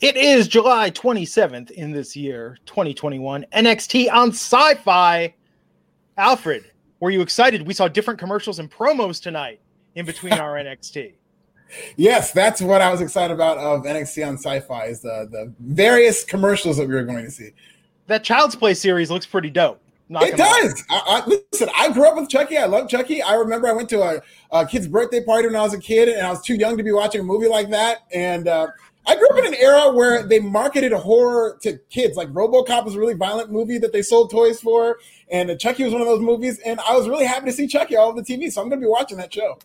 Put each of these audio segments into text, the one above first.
It is July 27th in this year, 2021. NXT on Syfy. Alfred, were you excited? We saw different commercials and promos tonight in between our NXT. Yes, that's what I was excited about of NXT on Syfy is the the various commercials that we were going to see. That Child's Play series looks pretty dope. It does. I, I, listen, I grew up with Chucky. I love Chucky. I remember I went to a, a, kid's birthday party when I was a kid, and I was too young to be watching a movie like that. And uh, I grew up in an era where they marketed horror to kids. Like RoboCop was a really violent movie that they sold toys for, and Chucky was one of those movies. And I was really happy to see Chucky all over the TV, so I'm going to be watching that show.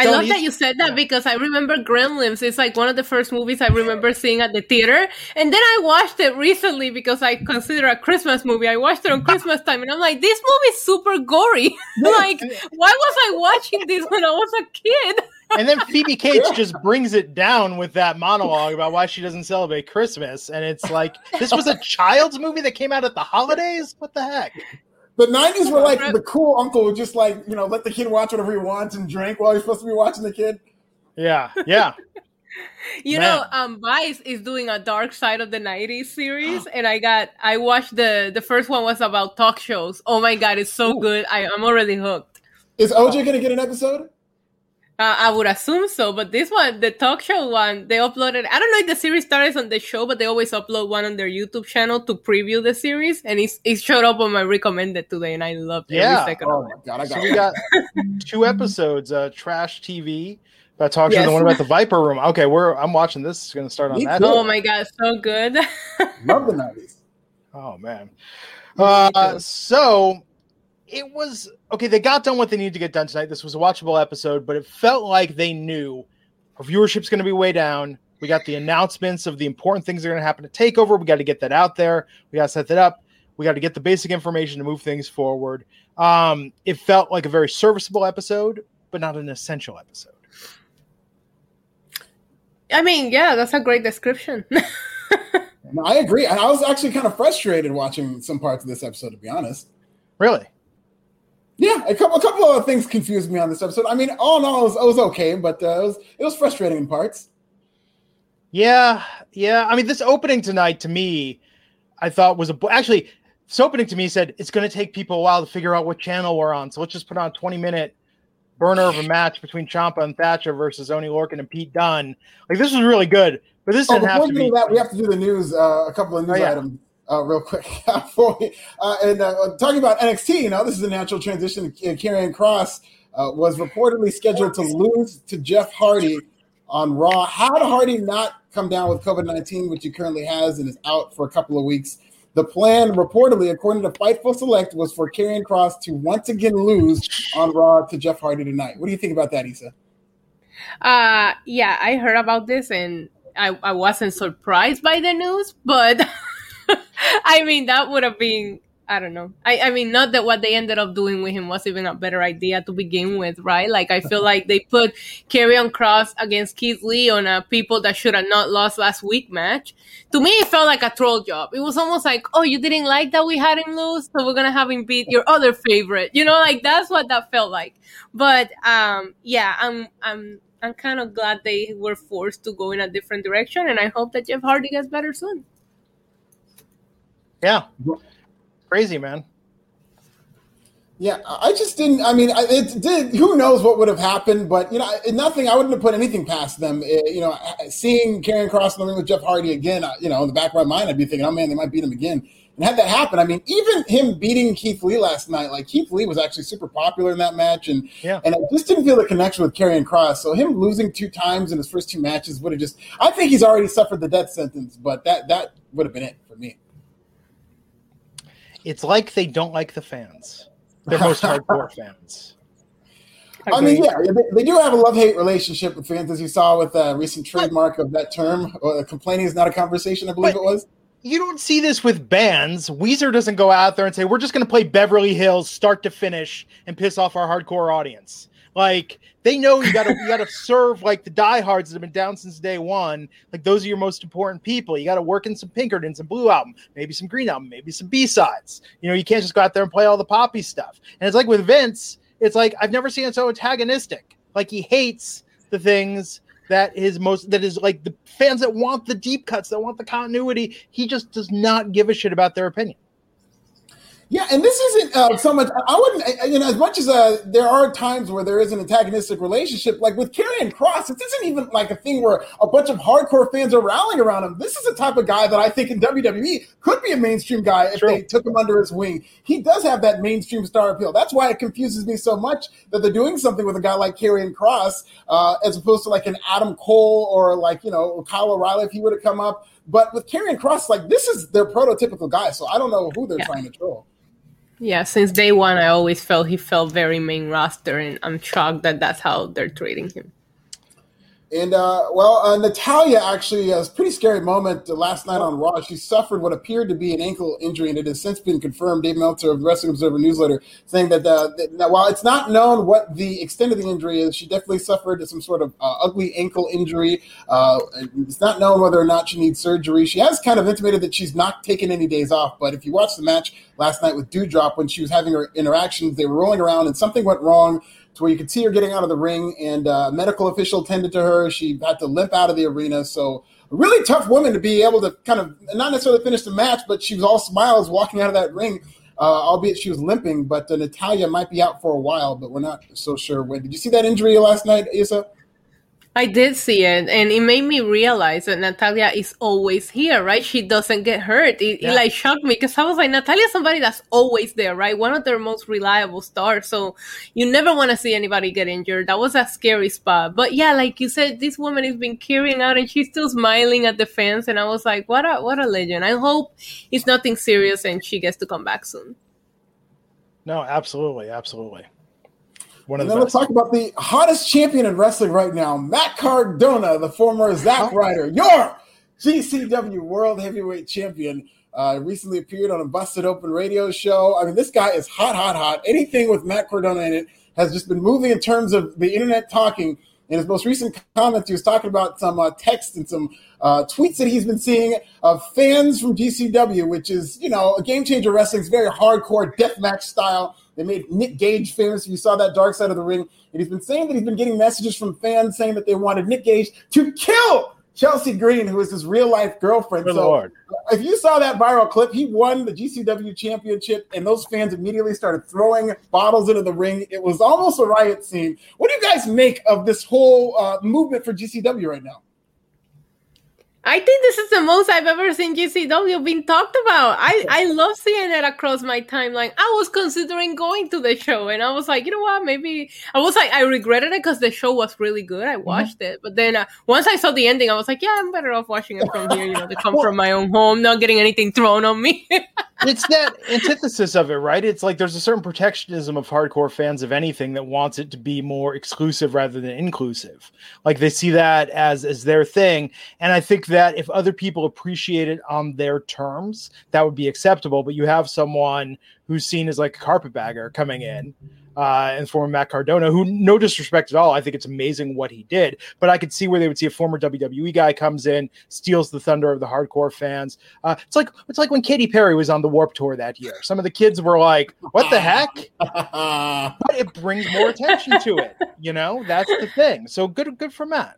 I love that you said that because I remember Gremlins. It's like one of the first movies I remember seeing at the theater. And then I watched it recently because I consider a Christmas movie. I watched it on Christmas time and I'm like, this movie is super gory. like, why was I watching this when I was a kid? and then Phoebe Cates just brings it down with that monologue about why she doesn't celebrate Christmas. And it's like, this was a child's movie that came out at the holidays? What the heck? The '90s were like the cool uncle would just like you know let the kid watch whatever he wants and drink while he's supposed to be watching the kid. Yeah, yeah. you Man. know, um, Vice is doing a Dark Side of the '90s series, and I got I watched the the first one was about talk shows. Oh my god, it's so Ooh. good! I, I'm already hooked. Is OJ gonna get an episode? Uh, I would assume so, but this one, the talk show one, they uploaded. I don't know if the series started on the show, but they always upload one on their YouTube channel to preview the series, and it's, it showed up on my recommended today, and I loved yeah. every second oh of it. God, I got so we got two episodes, uh, Trash TV. About talk yes. show, the one about the Viper Room. Okay, we're I'm watching this. It's going to start on Me that. Too. Oh my god, so good! Love the nineties. Oh man. Uh, so it was okay. They got done what they needed to get done tonight. This was a watchable episode, but it felt like they knew our viewership's going to be way down. We got the announcements of the important things that are going to happen to Takeover. We got to get that out there. We got to set that up. We got to get the basic information to move things forward. Um, it felt like a very serviceable episode, but not an essential episode. I mean, yeah, that's a great description. no, I agree. I was actually kind of frustrated watching some parts of this episode, to be honest. Really? Yeah, a couple a couple of things confused me on this episode. I mean, all in all, it was, it was okay, but uh, it was it was frustrating in parts. Yeah, yeah. I mean, this opening tonight to me, I thought was a actually this opening to me said it's going to take people a while to figure out what channel we're on. So let's just put on a twenty minute burner of a match between Ciampa and Thatcher versus Oney Lorcan and Pete Dunne. Like this was really good, but this oh, didn't have to be. That, we have to do the news. Uh, a couple of news oh, yeah. items uh, real quick for me. Uh, and uh, talking about NXT, you know, this is a natural transition. Karrion Kross uh, was reportedly scheduled to lose to Jeff Hardy on Raw. How did Hardy not come down with COVID 19, which he currently has and is out for a couple of weeks? The plan, reportedly, according to Fightful Select, was for Karrion Kross to once again lose on Raw to Jeff Hardy tonight. What do you think about that, Isa? Uh, yeah, I heard about this and I, I wasn't surprised by the news, but I mean, that would have been, I don't know. I, I mean, not that what they ended up doing with him was even a better idea to begin with, right? Like, I feel like they put Karrion Kross against Keith Lee on a people that should have not lost last week match. To me, it felt like a troll job. It was almost like, oh, you didn't like that we had him lose, so we're gonna have him beat your other favorite. You know, like that's what that felt like. But um, yeah, I'm I'm I'm kind of glad they were forced to go in a different direction, and I hope that Jeff Hardy gets better soon. Yeah. Crazy, man. Yeah, I just didn't. I mean, it did. Who knows what would have happened? But you know, nothing. I wouldn't have put anything past them. Eh, you know, seeing Karrion Kross in the ring with Jeff Hardy again. You know, in the back of my mind, I'd be thinking, oh man, they might beat him again. And had that happen, I mean, even him beating Keith Lee last night, like Keith Lee was actually super popular in that match, and yeah. and I just didn't feel the connection with Karrion Kross. So him losing two times in his first two matches would have just. I think he's already suffered the death sentence, but that that would have been it. It's like they don't like the fans. They're most hardcore fans. I mean, yeah, they, they, do have a love hate relationship with fans, as you saw with the recent trademark of that term. Uh, complaining is not a conversation, I believe but, it was you don't see this with bands. Weezer doesn't go out there and say, "We're just going to play Beverly Hills start to finish and piss off our hardcore audience." Like they know you got to you got to serve like the diehards that have been down since day one. Like those are your most important people. You got to work in some Pinkerton, some Blue album, maybe some Green album, maybe some B sides. You know, you can't just go out there and play all the poppy stuff. And it's like with Vince, it's like I've never seen it so antagonistic. Like he hates the things that is most that is like the fans that want the deep cuts, that want the continuity. He just does not give a shit about their opinion. Yeah, and this isn't uh, so much. I wouldn't, you know, as much as uh, there are times where there is an antagonistic relationship, like with Karrion Kross, this isn't even like a thing where a bunch of hardcore fans are rallying around him. This is the type of guy that I think in WWE could be a mainstream guy if True. they took him under his wing. He does have that mainstream star appeal. That's why it confuses me so much that they're doing something with a guy like Karrion Kross uh, as opposed to like an Adam Cole or like, you know, Kyle O'Reilly if he would have come up. But with Karrion Kross, like this is their prototypical guy. So I don't know who they're yeah. trying to troll. Yeah, since day one, I always felt he felt very main roster, and I'm shocked that that's how they're treating him. And uh, well, uh, Natalya actually has a pretty scary moment last night on Raw. She suffered what appeared to be an ankle injury, and it has since been confirmed. Dave Meltzer of Wrestling Observer newsletter saying that, uh, that while it's not known what the extent of the injury is, she definitely suffered some sort of uh, ugly ankle injury. Uh, it's not known whether or not she needs surgery. She has kind of intimated that she's not taking any days off. But if you watch the match last night with Doudrop, when she was having her interactions, they were rolling around, and something went wrong to where you could see her getting out of the ring, and a uh, medical official tended to her. She had to limp out of the arena. So, a really tough woman to be able to kind of not necessarily finish the match, but she was all smiles walking out of that ring. Uh, albeit she was limping, but uh, Natalya might be out for a while, but we're not so sure when. Did you see that injury last night, Isa? I did see it, and it made me realize that Natalya is always here, right? She doesn't get hurt. It, yeah. it like shocked me because I was like, Natalya's somebody that's always there, right? One of their most reliable stars. So you never want to see anybody get injured. That was a scary spot. But yeah, like you said, this woman has been carrying out, and she's still smiling at the fans. And I was like, what a what a legend. I hope it's nothing serious, and she gets to come back soon. No, absolutely, absolutely. One of and then let's talk about the hottest champion in wrestling right now, Matt Cardona, the former Zack Ryder, your GCW World Heavyweight Champion. Uh, recently appeared on a Busted Open radio show. I mean, this guy is hot, hot, hot. Anything with Matt Cardona in it has just been moving in terms of the internet talking. In his most recent comments, he was talking about some uh, text and some uh, tweets that he's been seeing of fans from GCW, which is, you know, a game changer wrestling. It's very hardcore deathmatch style. They made Nick Gage famous. You saw that dark side of the ring. And he's been saying that he's been getting messages from fans saying that they wanted Nick Gage to kill Chelsea Green, who is his real life girlfriend. Good so Lord. if you saw that viral clip, he won the GCW championship, and those fans immediately started throwing bottles into the ring. It was almost a riot scene. What do you guys make of this whole uh, movement for GCW right now? I think this is the most I've ever seen GCW being talked about. I, I love seeing it across my timeline. I was considering going to the show and I was like, you know what, maybe I was like, I regretted it because the show was really good. I mm-hmm. watched mm-hmm. it. But then uh, once I saw the ending, I was like, yeah, I'm better off watching it from here, you know, to come from my own home, not getting anything thrown on me. it's that antithesis of it, right? It's like there's a certain protectionism of hardcore fans of anything that wants it to be more exclusive rather than inclusive. Like they see that as as their thing. And I think that if other people appreciate it on their terms, that would be acceptable. But you have someone who's seen as like a carpetbagger coming in uh, and former Matt Cardona, who no disrespect at all. I think it's amazing what he did, but I could see where they would see a former WWE guy comes in, steals the thunder of the hardcore fans. Uh, it's like it's like when Katy Perry was on the Warp Tour that year. Some of the kids were like, "What the heck?" but it brings more attention to it. You know, that's the thing. So good, good for Matt.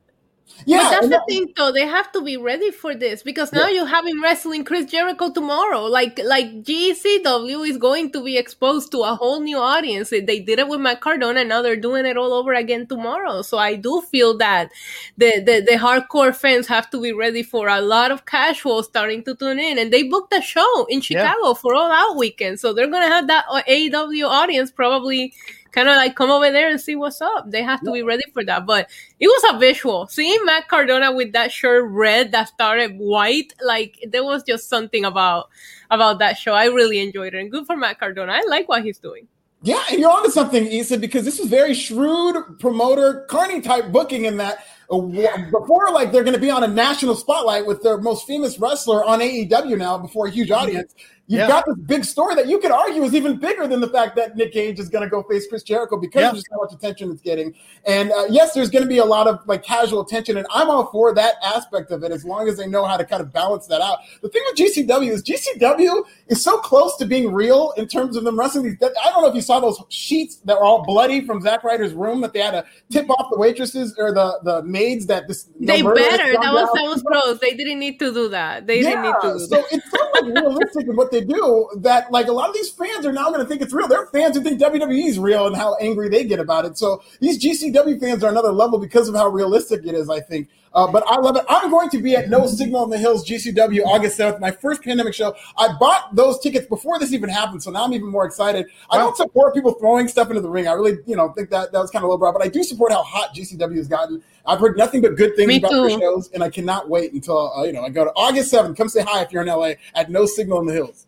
Yeah, but that's the thing, though. They have to be ready for this because now yeah. you're having wrestling Chris Jericho tomorrow. Like, like GCW is going to be exposed to a whole new audience. They did it with Matt Cardona, and now they're doing it all over again tomorrow. So I do feel that the the, the hardcore fans have to be ready for a lot of casuals starting to tune in, and they booked a show in Chicago yeah. for All Out weekend, so they're gonna have that AEW audience probably kind of like come over there and see what's up. They have to yeah. be ready for that. But it was a visual. Seeing Matt Cardona with that shirt red that started white, like there was just something about about that show. I really enjoyed it. And good for Matt Cardona. I like what he's doing. Yeah, and you're onto something, Issa, because this is very shrewd promoter, Carney type booking in that uh, before like they're going to be on a national spotlight with their most famous wrestler on AEW now before a huge audience. You've yeah. got this big story that you could argue is even bigger than the fact that Nick Gage is going to go face Chris Jericho because yeah. of just how much attention it's getting. And uh, yes, there's going to be a lot of like casual attention, and I'm all for that aspect of it as long as they know how to kind of balance that out. The thing with GCW is GCW is so close to being real in terms of them wrestling these. I don't know if you saw those sheets that were all bloody from Zack Ryder's room that they had to tip off the waitresses or the the maids that this. They better. That was that was gross. They didn't need to do that. They yeah, didn't need to. Do so that. it's so like realistic what they do that like a lot of these fans are now going to think it's real. They're fans who think WWE is real and how angry they get about it. So these GCW fans are another level because of how realistic it is. I think. Uh, but I love it. I'm going to be at No Signal in the Hills GCW August 7th, my first pandemic show. I bought those tickets before this even happened, so now I'm even more excited. I don't support people throwing stuff into the ring. I really, you know, think that that was kind of low brow, but I do support how hot GCW has gotten. I've heard nothing but good things Me about too. their shows, and I cannot wait until uh, you know I go to August 7th. Come say hi if you're in LA at No Signal in the Hills.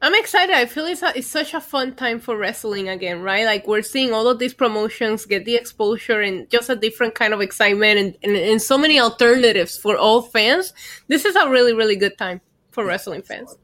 I'm excited. I feel it's, a, it's such a fun time for wrestling again, right? Like we're seeing all of these promotions get the exposure and just a different kind of excitement and, and, and so many alternatives for all fans. This is a really, really good time for wrestling fans.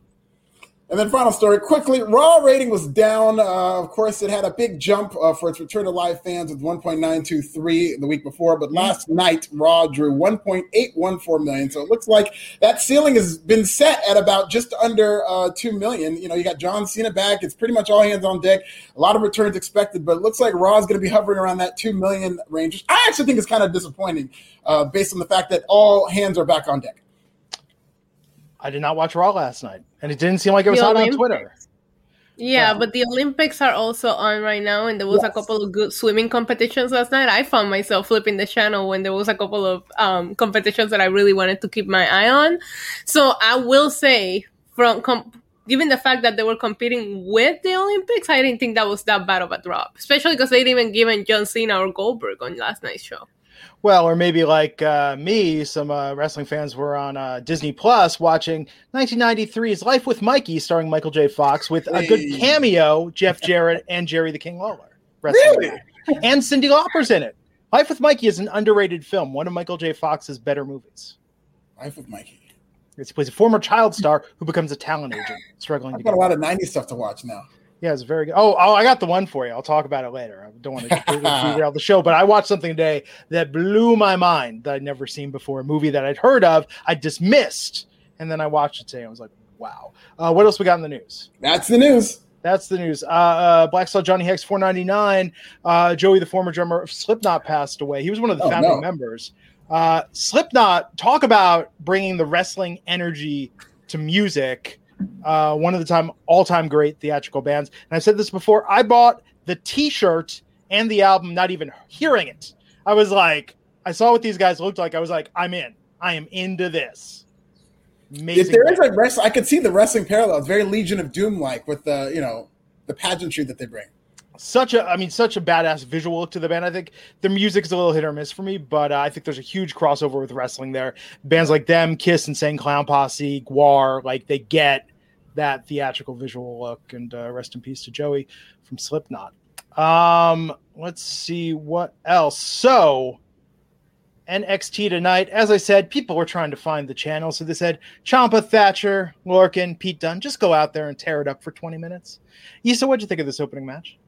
And then final story quickly, Raw rating was down. Uh, of course, it had a big jump uh, for its return to live fans with 1.923 the week before, but last night Raw drew 1.814 million. So it looks like that ceiling has been set at about just under uh, 2 million. You know, you got John Cena back. It's pretty much all hands on deck. A lot of returns expected, but it looks like Raw is going to be hovering around that 2 million range, I actually think is kind of disappointing uh, based on the fact that all hands are back on deck. I did not watch Raw last night, and it didn't seem like it was on Twitter. Yeah, yeah, but the Olympics are also on right now, and there was yes. a couple of good swimming competitions last night. I found myself flipping the channel when there was a couple of um, competitions that I really wanted to keep my eye on. So I will say, from com- given the fact that they were competing with the Olympics, I didn't think that was that bad of a drop, especially because they didn't even give John Cena or Goldberg on last night's show. Well, or maybe like uh, me, some uh, wrestling fans were on uh, Disney Plus watching 1993's Life with Mikey, starring Michael J. Fox, with a good cameo, Jeff Jarrett and Jerry the King Lawler. Really? And Cyndi Lauper's in it. Life with Mikey is an underrated film, one of Michael J. Fox's better movies. Life with Mikey. He plays a former child star who becomes a talent agent, struggling. I've got a lot of '90s stuff to watch now. Yeah, it's very good. Oh, oh, I got the one for you. I'll talk about it later. I don't want to derail the show, but I watched something today that blew my mind that I'd never seen before. A movie that I'd heard of, I dismissed, and then I watched it today. and I was like, wow. Uh, what else we got in the news? That's the news. That's the news. Uh, uh, Black Star Johnny Hex 499. Uh, Joey, the former drummer of Slipknot, passed away. He was one of the oh, founding no. members. Uh, Slipknot, talk about bringing the wrestling energy to music uh, one of the time all time great theatrical bands. And I said this before. I bought the T-shirt and the album, not even hearing it. I was like, I saw what these guys looked like. I was like, I'm in. I am into this. Amazing if there band. is like wrestling, I could see the wrestling parallels. Very Legion of Doom like with the you know the pageantry that they bring such a i mean such a badass visual look to the band i think the music is a little hit or miss for me but uh, i think there's a huge crossover with wrestling there bands like them kiss and Insane Clown Posse GWAR like they get that theatrical visual look and uh, rest in peace to joey from slipknot um let's see what else so NXT tonight. As I said, people were trying to find the channel, so they said Ciampa, Thatcher, Lorcan, Pete Dunne, just go out there and tear it up for 20 minutes. Yisa, what'd you think of this opening match?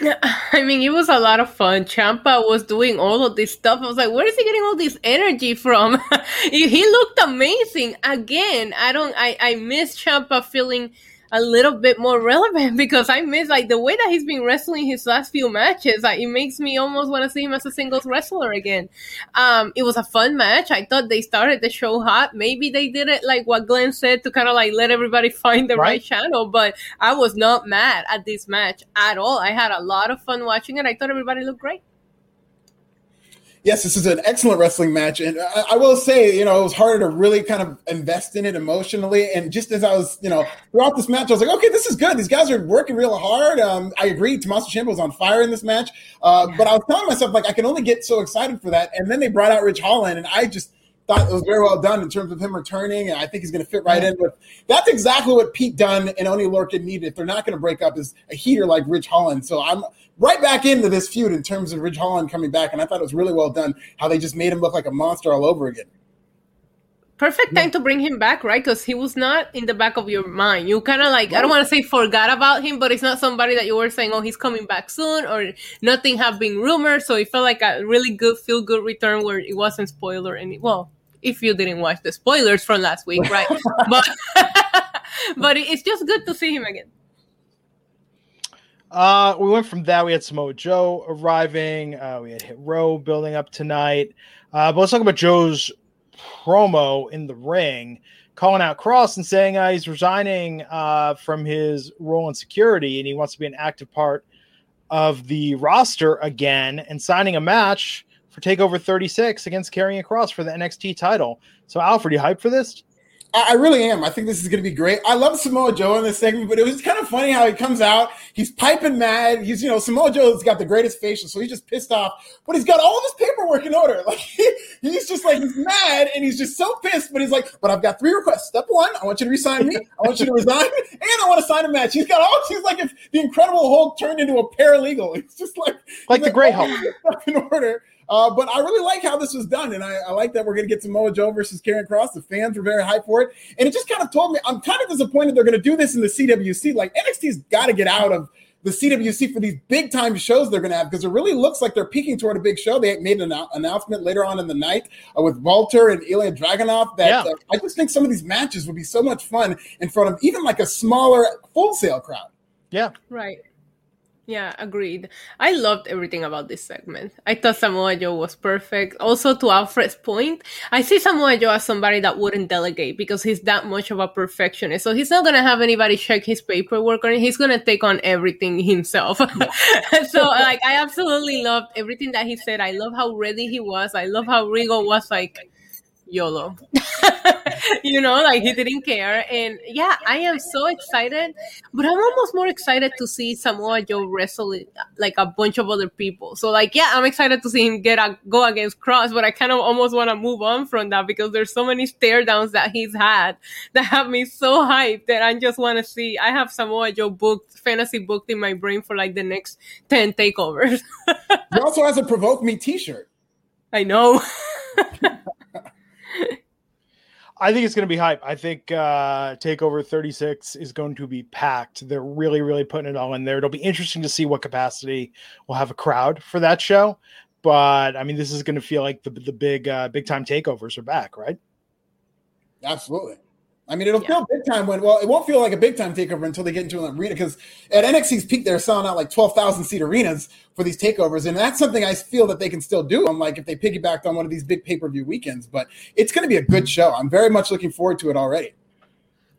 I mean, it was a lot of fun. Ciampa was doing all of this stuff. I was like, where is he getting all this energy from? he looked amazing. Again, I don't, I, I miss Ciampa feeling a little bit more relevant because I miss like the way that he's been wrestling his last few matches. Like, it makes me almost want to see him as a singles wrestler again. Um, it was a fun match. I thought they started the show hot. Maybe they did it like what Glenn said to kind of like let everybody find the right. right channel. But I was not mad at this match at all. I had a lot of fun watching it. I thought everybody looked great yes, this is an excellent wrestling match. And I, I, will say, you know, it was harder to really kind of invest in it emotionally. And just as I was, you know, throughout this match, I was like, okay, this is good. These guys are working real hard. Um, I agree. Tommaso Ciampa was on fire in this match. Uh, but I was telling myself, like, I can only get so excited for that. And then they brought out Ridge Holland, and I just thought it was very well done in terms of him returning, and I think he's going to fit right in with. That's exactly what Pete Dunne and Oney Lorcan needed. If they're not going to break up, is a heater like Ridge Holland. So I'm right back into this feud in terms of Ridge Holland coming back, and I thought it was really well done. How they just made him look like a monster all over again perfect time to bring him back, right? Because he was not in the back of your mind. You kind of like, I don't want to say forgot about him, but it's not somebody that you were saying, oh, he's coming back soon, or nothing have been rumored. So it felt like a really good, feel good return where it wasn't spoiler any. Well, if you didn't watch the spoilers from last week, right? but but it's just good to see him again. Uh, we went from that. We had Samoa Joe arriving. Uh, we had Hit Row building up tonight. Uh, but let's talk about Joe's promo in the ring, calling out Kross and saying uh, he's resigning uh, from his role in security and he wants to be an active part of the roster again and signing a match for Takeover 36 against Karrion Kross for the NXT title. So, Alfred, you hyped for this? I really am. I think this is going to be great. I love Samoa Joe in this segment, but it was kind of funny how he comes out. He's piping mad. He's, you know, Samoa Joe's got the greatest facial, so he's just pissed off, but he's got all of his paperwork in order. Like, he's just like, he's mad and he's just so pissed, but he's like, but I've got three requests. Step one, I want you to resign me. I want you to resign, and I want to sign a match. He's got all, he's like, if the Incredible Hulk turned into a paralegal. It's just like, like the Great Hulk. in order. Uh, but I really like how this was done, and I, I like that we're going to get Samoa Joe versus Karrion Kross. The fans were very hyped for it, and it just kind of told me I'm kind of disappointed they're going to do this in the CWC. Like NXT's got to get out of the CWC for these big time shows they're going to have because it really looks like they're peaking toward a big show. They made an announcement later on in the night uh, with Walter and Ilya Dragunov that yeah. uh, I just think some of these matches would be so much fun in front of even like a smaller Full Sail crowd. Yeah, right. Yeah, agreed. I loved everything about this segment. I thought Samoa Joe was perfect. Also, to Alfred's point, I see Samoa Joe as somebody that wouldn't delegate because he's that much of a perfectionist. So he's not gonna have anybody check his paperwork or he's gonna take on everything himself. so, like, I absolutely loved everything that he said. I love how ready he was. I love how Regal was like YOLO. you know, like he didn't care. And yeah, I am so excited, but I'm almost more excited to see Samoa Joe wrestle like a bunch of other people. So like, yeah, I'm excited to see him get a go against Kross, but I kind of almost want to move on from that because there's so many stare downs that he's had that have me so hyped that I just want to see. I have Samoa Joe booked, fantasy booked in my brain for like the next 10 takeovers. he also has a provoke me t-shirt. I know. I think it's going to be hype. I think uh, Takeover 36 is going to be packed. They're really, really putting it all in there. It'll be interesting to see what capacity will have a crowd for that show. But I mean, this is going to feel like the the big uh, big time takeovers are back, right? Absolutely. I mean, it'll yeah. feel big time when, well, it won't feel like a big time takeover until they get into an arena because at NXT's peak, they're selling out like 12,000 seat arenas for these takeovers. And that's something I feel that they can still do. I'm like, if they piggybacked on one of these big pay per view weekends, but it's going to be a good show. I'm very much looking forward to it already.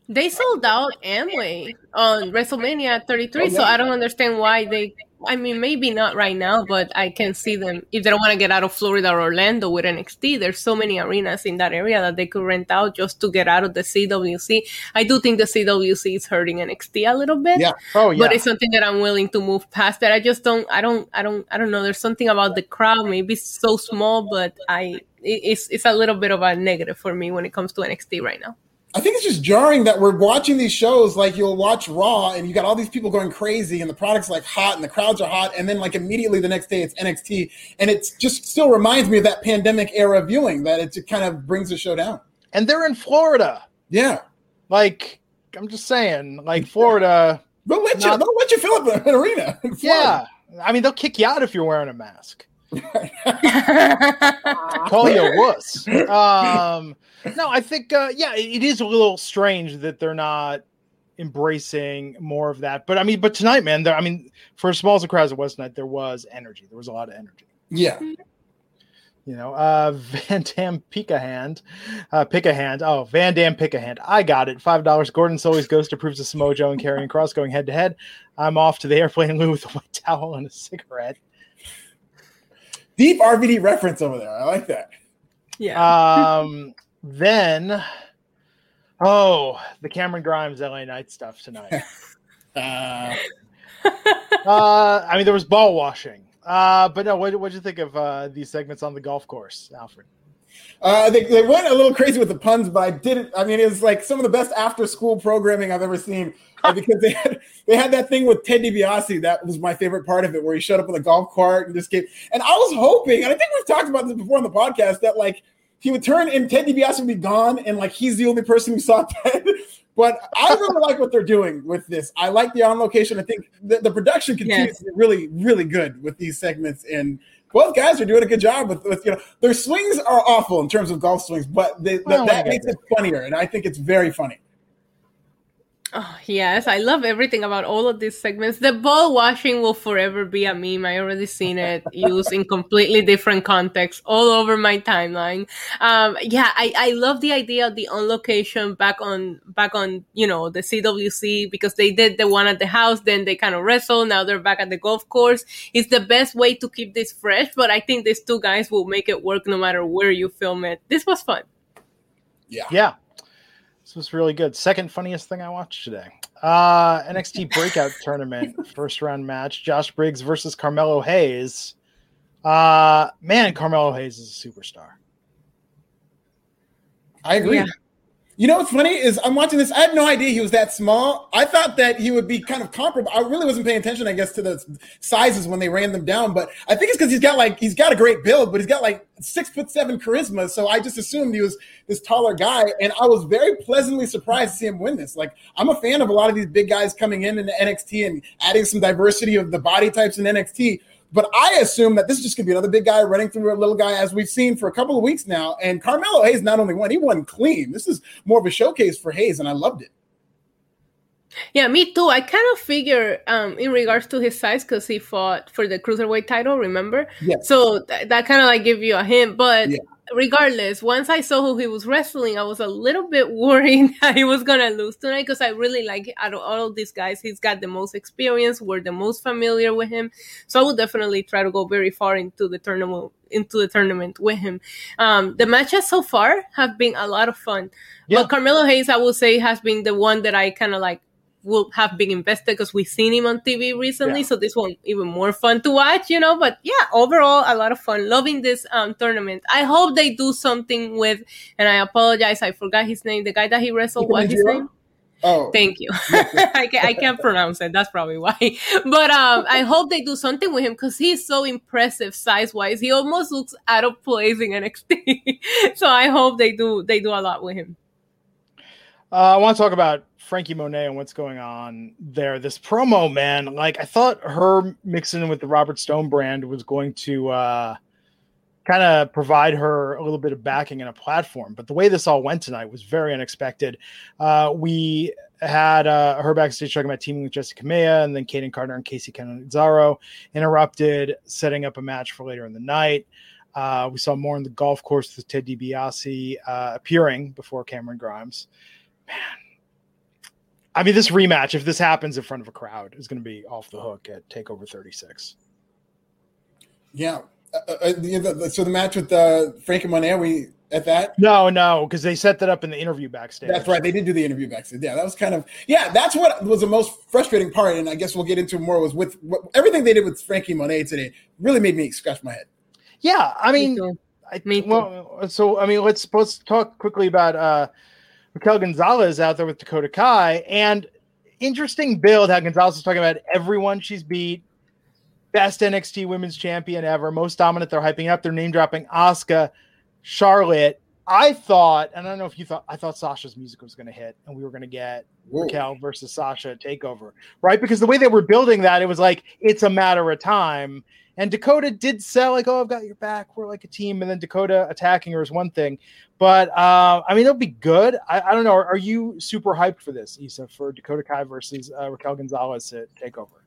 They sold out Amway on WrestleMania 33, oh, yeah. so I don't understand why they I mean, maybe not right now, but I can see them if they don't want to get out of Florida or Orlando with NXT. There's so many arenas in that area that they could rent out just to get out of the CWC. I do think the CWC is hurting NXT a little bit. Yeah. Oh, yeah. But it's something that I'm willing to move past. That I just don't. I don't. I don't. I don't know. There's something about the crowd. Maybe it's so small, but I. It's it's a little bit of a negative for me when it comes to NXT right now. I think it's just jarring that we're watching these shows like you'll watch Raw and you got all these people going crazy and the product's like hot and the crowds are hot and then like immediately the next day it's NXT and it just still reminds me of that pandemic era viewing that it kind of brings the show down. And they're in Florida. Yeah. Like I'm just saying, like Florida. they'll let not, you. They'll let you fill up an arena. Yeah. I mean, they'll kick you out if you're wearing a mask. Call you a wuss. Um, no, I think uh, yeah, it is a little strange that they're not embracing more of that. But I mean, but tonight, man, I mean, for as small as the crowd as it was tonight, there was energy. There was a lot of energy. Yeah. You know, uh, Van Dam pick a hand, uh, pick a hand. Oh, Van Dam pick a hand. I got it. Five dollars. Gordon Sully's Ghost approves of Samoa and Karrion Kross going head to head. I'm off to the airplane loo with a white towel and a cigarette. Deep RVD reference over there. I like that. Yeah. Um. Then, oh, the Cameron Grimes LA Knight stuff tonight. uh, uh, I mean, there was ball washing. Uh, but no, what did you think of uh, these segments on the golf course, Alfred? Uh, they, they went a little crazy with the puns, but I didn't. I mean, it was like some of the best after school programming I've ever seen because they had they had that thing with Ted DiBiase. That was my favorite part of it, where he showed up on the golf cart and just gave. And I was hoping, and I think we've talked about this before on the podcast, that like he would turn and Ted DiBiase would be gone, and like he's the only person who saw Ted. But I really like what they're doing with this. I like the on location. I think the, the production continues yes. to be really, really good with these segments, and both guys are doing a good job with, with you know their swings are awful in terms of golf swings, but they, that makes it funnier, and I think it's very funny. Oh, yes, I love everything about all of these segments. The ball washing will forever be a meme. I already seen it used in completely different contexts all over my timeline. Um, yeah, I, I love the idea of the on location back on back on you know the CWC because they did the one at the house, then they kind of wrestle. Now they're back at the golf course. It's the best way to keep this fresh, but I think these two guys will make it work no matter where you film it. This was fun. Yeah. Yeah. This was really good. Second funniest thing I watched today. Uh, NXT Breakout Tournament, first round match. Josh Briggs versus Carmelo Hayes. Uh, man, Carmelo Hayes is a superstar. I agree. Yeah. You know what's funny is I'm watching this. I had no idea he was that small. I thought that he would be kind of comparable. I really wasn't paying attention, I guess, to the sizes when they ran them down. But I think it's because he's got like he's got a great build, but he's got like six foot seven charisma. So I just assumed he was this taller guy, and I was very pleasantly surprised to see him win this. Like I'm a fan of a lot of these big guys coming in into NXT and adding some diversity of the body types in NXT. But I assume that this is just going to be another big guy running through a little guy, as we've seen for a couple of weeks now. And Carmelo Hayes not only won, he won clean. This is more of a showcase for Hayes, and I loved it. Yeah, me too. I kind of figure um, in regards to his size because he fought for the cruiserweight title. Remember? Yeah. So th- that kind of like give you a hint, but yeah regardless, once I saw who he was wrestling, I was a little bit worried that he was gonna lose tonight because I really like out of all of these guys, he's got the most experience. We're the most familiar with him, so I will definitely try to go very far into the tournament into the tournament with him. Um, the matches so far have been a lot of fun, yeah. but Carmelo Hayes, I will say, has been the one that I kind of like will have been invested because we've seen him on TV recently. Yeah. So this one even more fun to watch, you know. But yeah, overall a lot of fun. Loving this um, tournament. I hope they do something with. And I apologize, I forgot his name. The guy that he wrestled. What his name? Oh, thank you. I, can, I can't pronounce it. That's probably why. But um, I hope they do something with him because he's so impressive size wise. He almost looks out of place in NXT. so I hope they do they do a lot with him. Uh, I want to talk about Franky Monet and what's going on there. This promo, man, like I thought her mixing with the Robert Stone brand was going to uh, kind of provide her a little bit of backing and a platform. But the way this all went tonight was very unexpected. Uh, we had uh, her backstage talking about teaming with Jessi Kamea, and then Kayden Carter and Kacy Catanzaro interrupted, setting up a match for later in the night. Uh, we saw more in the golf course with Ted DiBiase uh, appearing before Cameron Grimes. Man, I mean, this rematch, if this happens in front of a crowd, is going to be off the hook at Takeover 36. Yeah. Uh, uh, uh so the match with uh, Franky Monet, we at that? No, no, because they set that up in the interview backstage. That's right. They did do the interview backstage. Yeah, that was kind of yeah. That's what was the most frustrating part, and I guess we'll get into more. Was with what, everything they did with Franky Monet today really made me scratch my head. Yeah, I mean, me I mean, well, so I mean, let's let's talk quickly about uh Raquel Gonzalez out there with Dakota Kai. And interesting build how Gonzalez is talking about everyone she's beat, best NXT women's champion ever, most dominant. They're hyping up. They're name dropping Asuka, Charlotte. I thought, and I don't know if you thought, I thought Sasha's music was going to hit and we were going to get Whoa. Raquel versus Sasha takeover, right? Because the way they were building that, it was like, it's a matter of time. And Dakota did sell like, oh, I've got your back. We're like a team. And then Dakota attacking her is one thing. But uh, I mean, it'll be good. I, I don't know. Are, are, you super hyped for this, Isa, for Dakota Kai versus uh, Raquel Gonzalez to take over?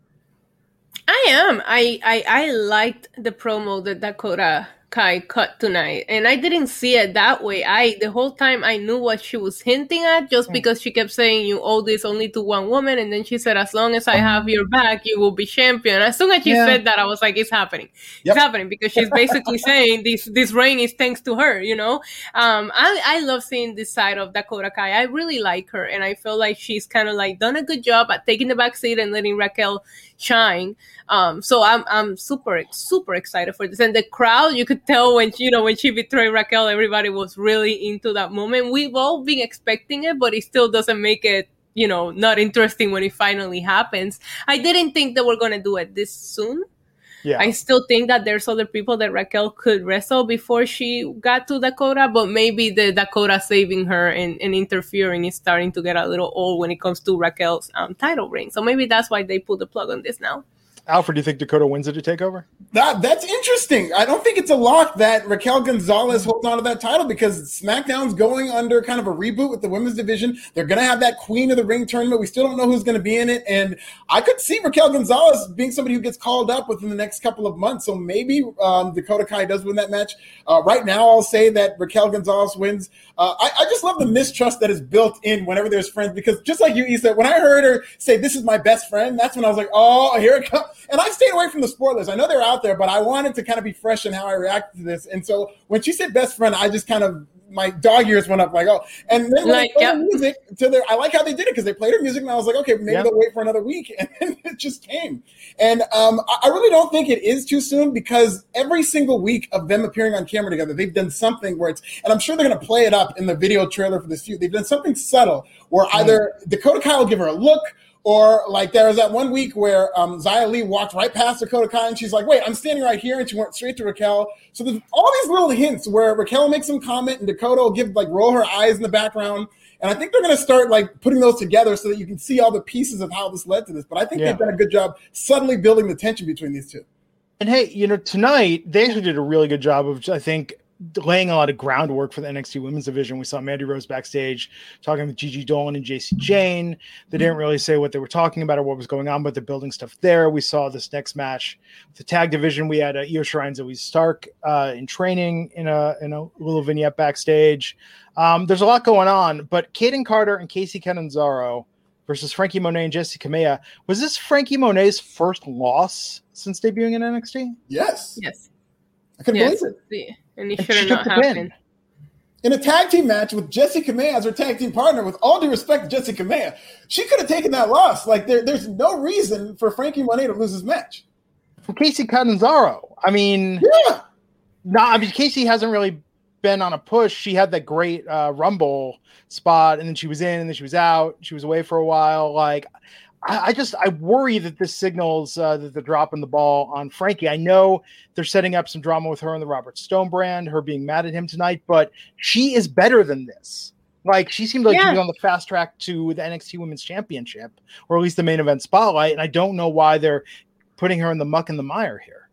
I am. I, I I liked the promo that Dakota Kai cut tonight, and I didn't see it that way. I the whole time I knew what she was hinting at, just because she kept saying you owe this only to one woman, and then she said, "As long as I have your back, you will be champion." As soon as she yeah. said that, I was like, "It's happening! Yep. It's happening!" Because she's basically saying this this reign is thanks to her. You know, um, I I love seeing this side of Dakota Kai. I really like her, and I feel like she's kind of like done a good job at taking the back seat and letting Raquel shine. Um, so I'm I'm super super excited for this, and the crowd you could tell when you know when she betrayed Raquel, everybody was really into that moment. We've all been expecting it, but it still doesn't make it you know not interesting when it finally happens. I didn't think that we're gonna do it this soon. Yeah. I still think that there's other people that Raquel could wrestle before she got to Dakota, but maybe the Dakota saving her and, and interfering is starting to get a little old when it comes to Raquel's um, title ring. So maybe that's why they pulled the plug on this now. Alfred, do you think Dakota wins it to take over? That that's interesting. I don't think it's a lock that Raquel Gonzalez holds on to that title because SmackDown's going under kind of a reboot with the women's division. They're going to have that Queen of the Ring tournament. We still don't know who's going to be in it, and I could see Raquel Gonzalez being somebody who gets called up within the next couple of months. So maybe um, Dakota Kai does win that match. Uh, right now, I'll say that Raquel Gonzalez wins. Uh, I, I, just love the mistrust that is built in whenever there's friends because just like you, Issa, when I heard her say, "This is my best friend," that's when I was like, "Oh, here it comes." And I stayed away from the spoilers. I know they're out there, but I wanted to kind of be fresh in how I reacted to this. And so when she said best friend, I just kind of my dog ears went up like oh and then when like, they yep. music to their I like how they did it because they played her music and I was like okay maybe yep. they'll wait for another week and it just came and um, I really don't think it is too soon because every single week of them appearing on camera together they've done something where it's and I'm sure they're going to play it up in the video trailer for this feud they've done something subtle where mm. either Dakota Kai will give her a look or like there was that one week where um, Xia Li walked right past Dakota Kai and she's like, wait, I'm standing right here. And she went straight to Raquel. So there's all these little hints where Raquel makes some comment and Dakota will give like roll her eyes in the background. And I think they're going to start like putting those together so that you can see all the pieces of how this led to this. But I think yeah. they've done a good job subtly building the tension between these two. And hey, you know, tonight they actually did a really good job of, I think, laying a lot of groundwork for the NXT Women's Division. We saw Mandy Rose backstage talking with Gigi Dolan and Jacy Jane. They didn't really say what they were talking about or what was going on, but they're building stuff there. We saw this next match, the tag division. We had uh, Io Shirai and Zoey Stark uh, in training in a in a little vignette backstage. Um, there's a lot going on, but Kayden Carter and Kacy Catanzaro versus Franky Monet and Jessi Kamea. Was this Franky Monet's first loss since debuting in NXT? Yes. Yes. I couldn't yes. believe it. And he should have not happened. In a tag team match with Jessi Kamea as her tag team partner, with all due respect to Jessi Kamea, she could have taken that loss. Like there, there's no reason for Franky Monet to lose his match. For Kacy Catanzaro, I mean, yeah, no, I mean Kacy hasn't really been on a push. She had that great uh, Rumble spot, and then she was in, and then she was out. She was away for a while. Like I, I just I worry that this signals uh, that they're dropping the ball on Franky. I know they're setting up some drama with her and the Robert Stone brand, her being mad at him tonight, but she is better than this. Like she seemed like yeah. she was on the fast track to the NXT Women's Championship, or at least the main event spotlight. And I don't know why they're putting her in the muck and the mire here.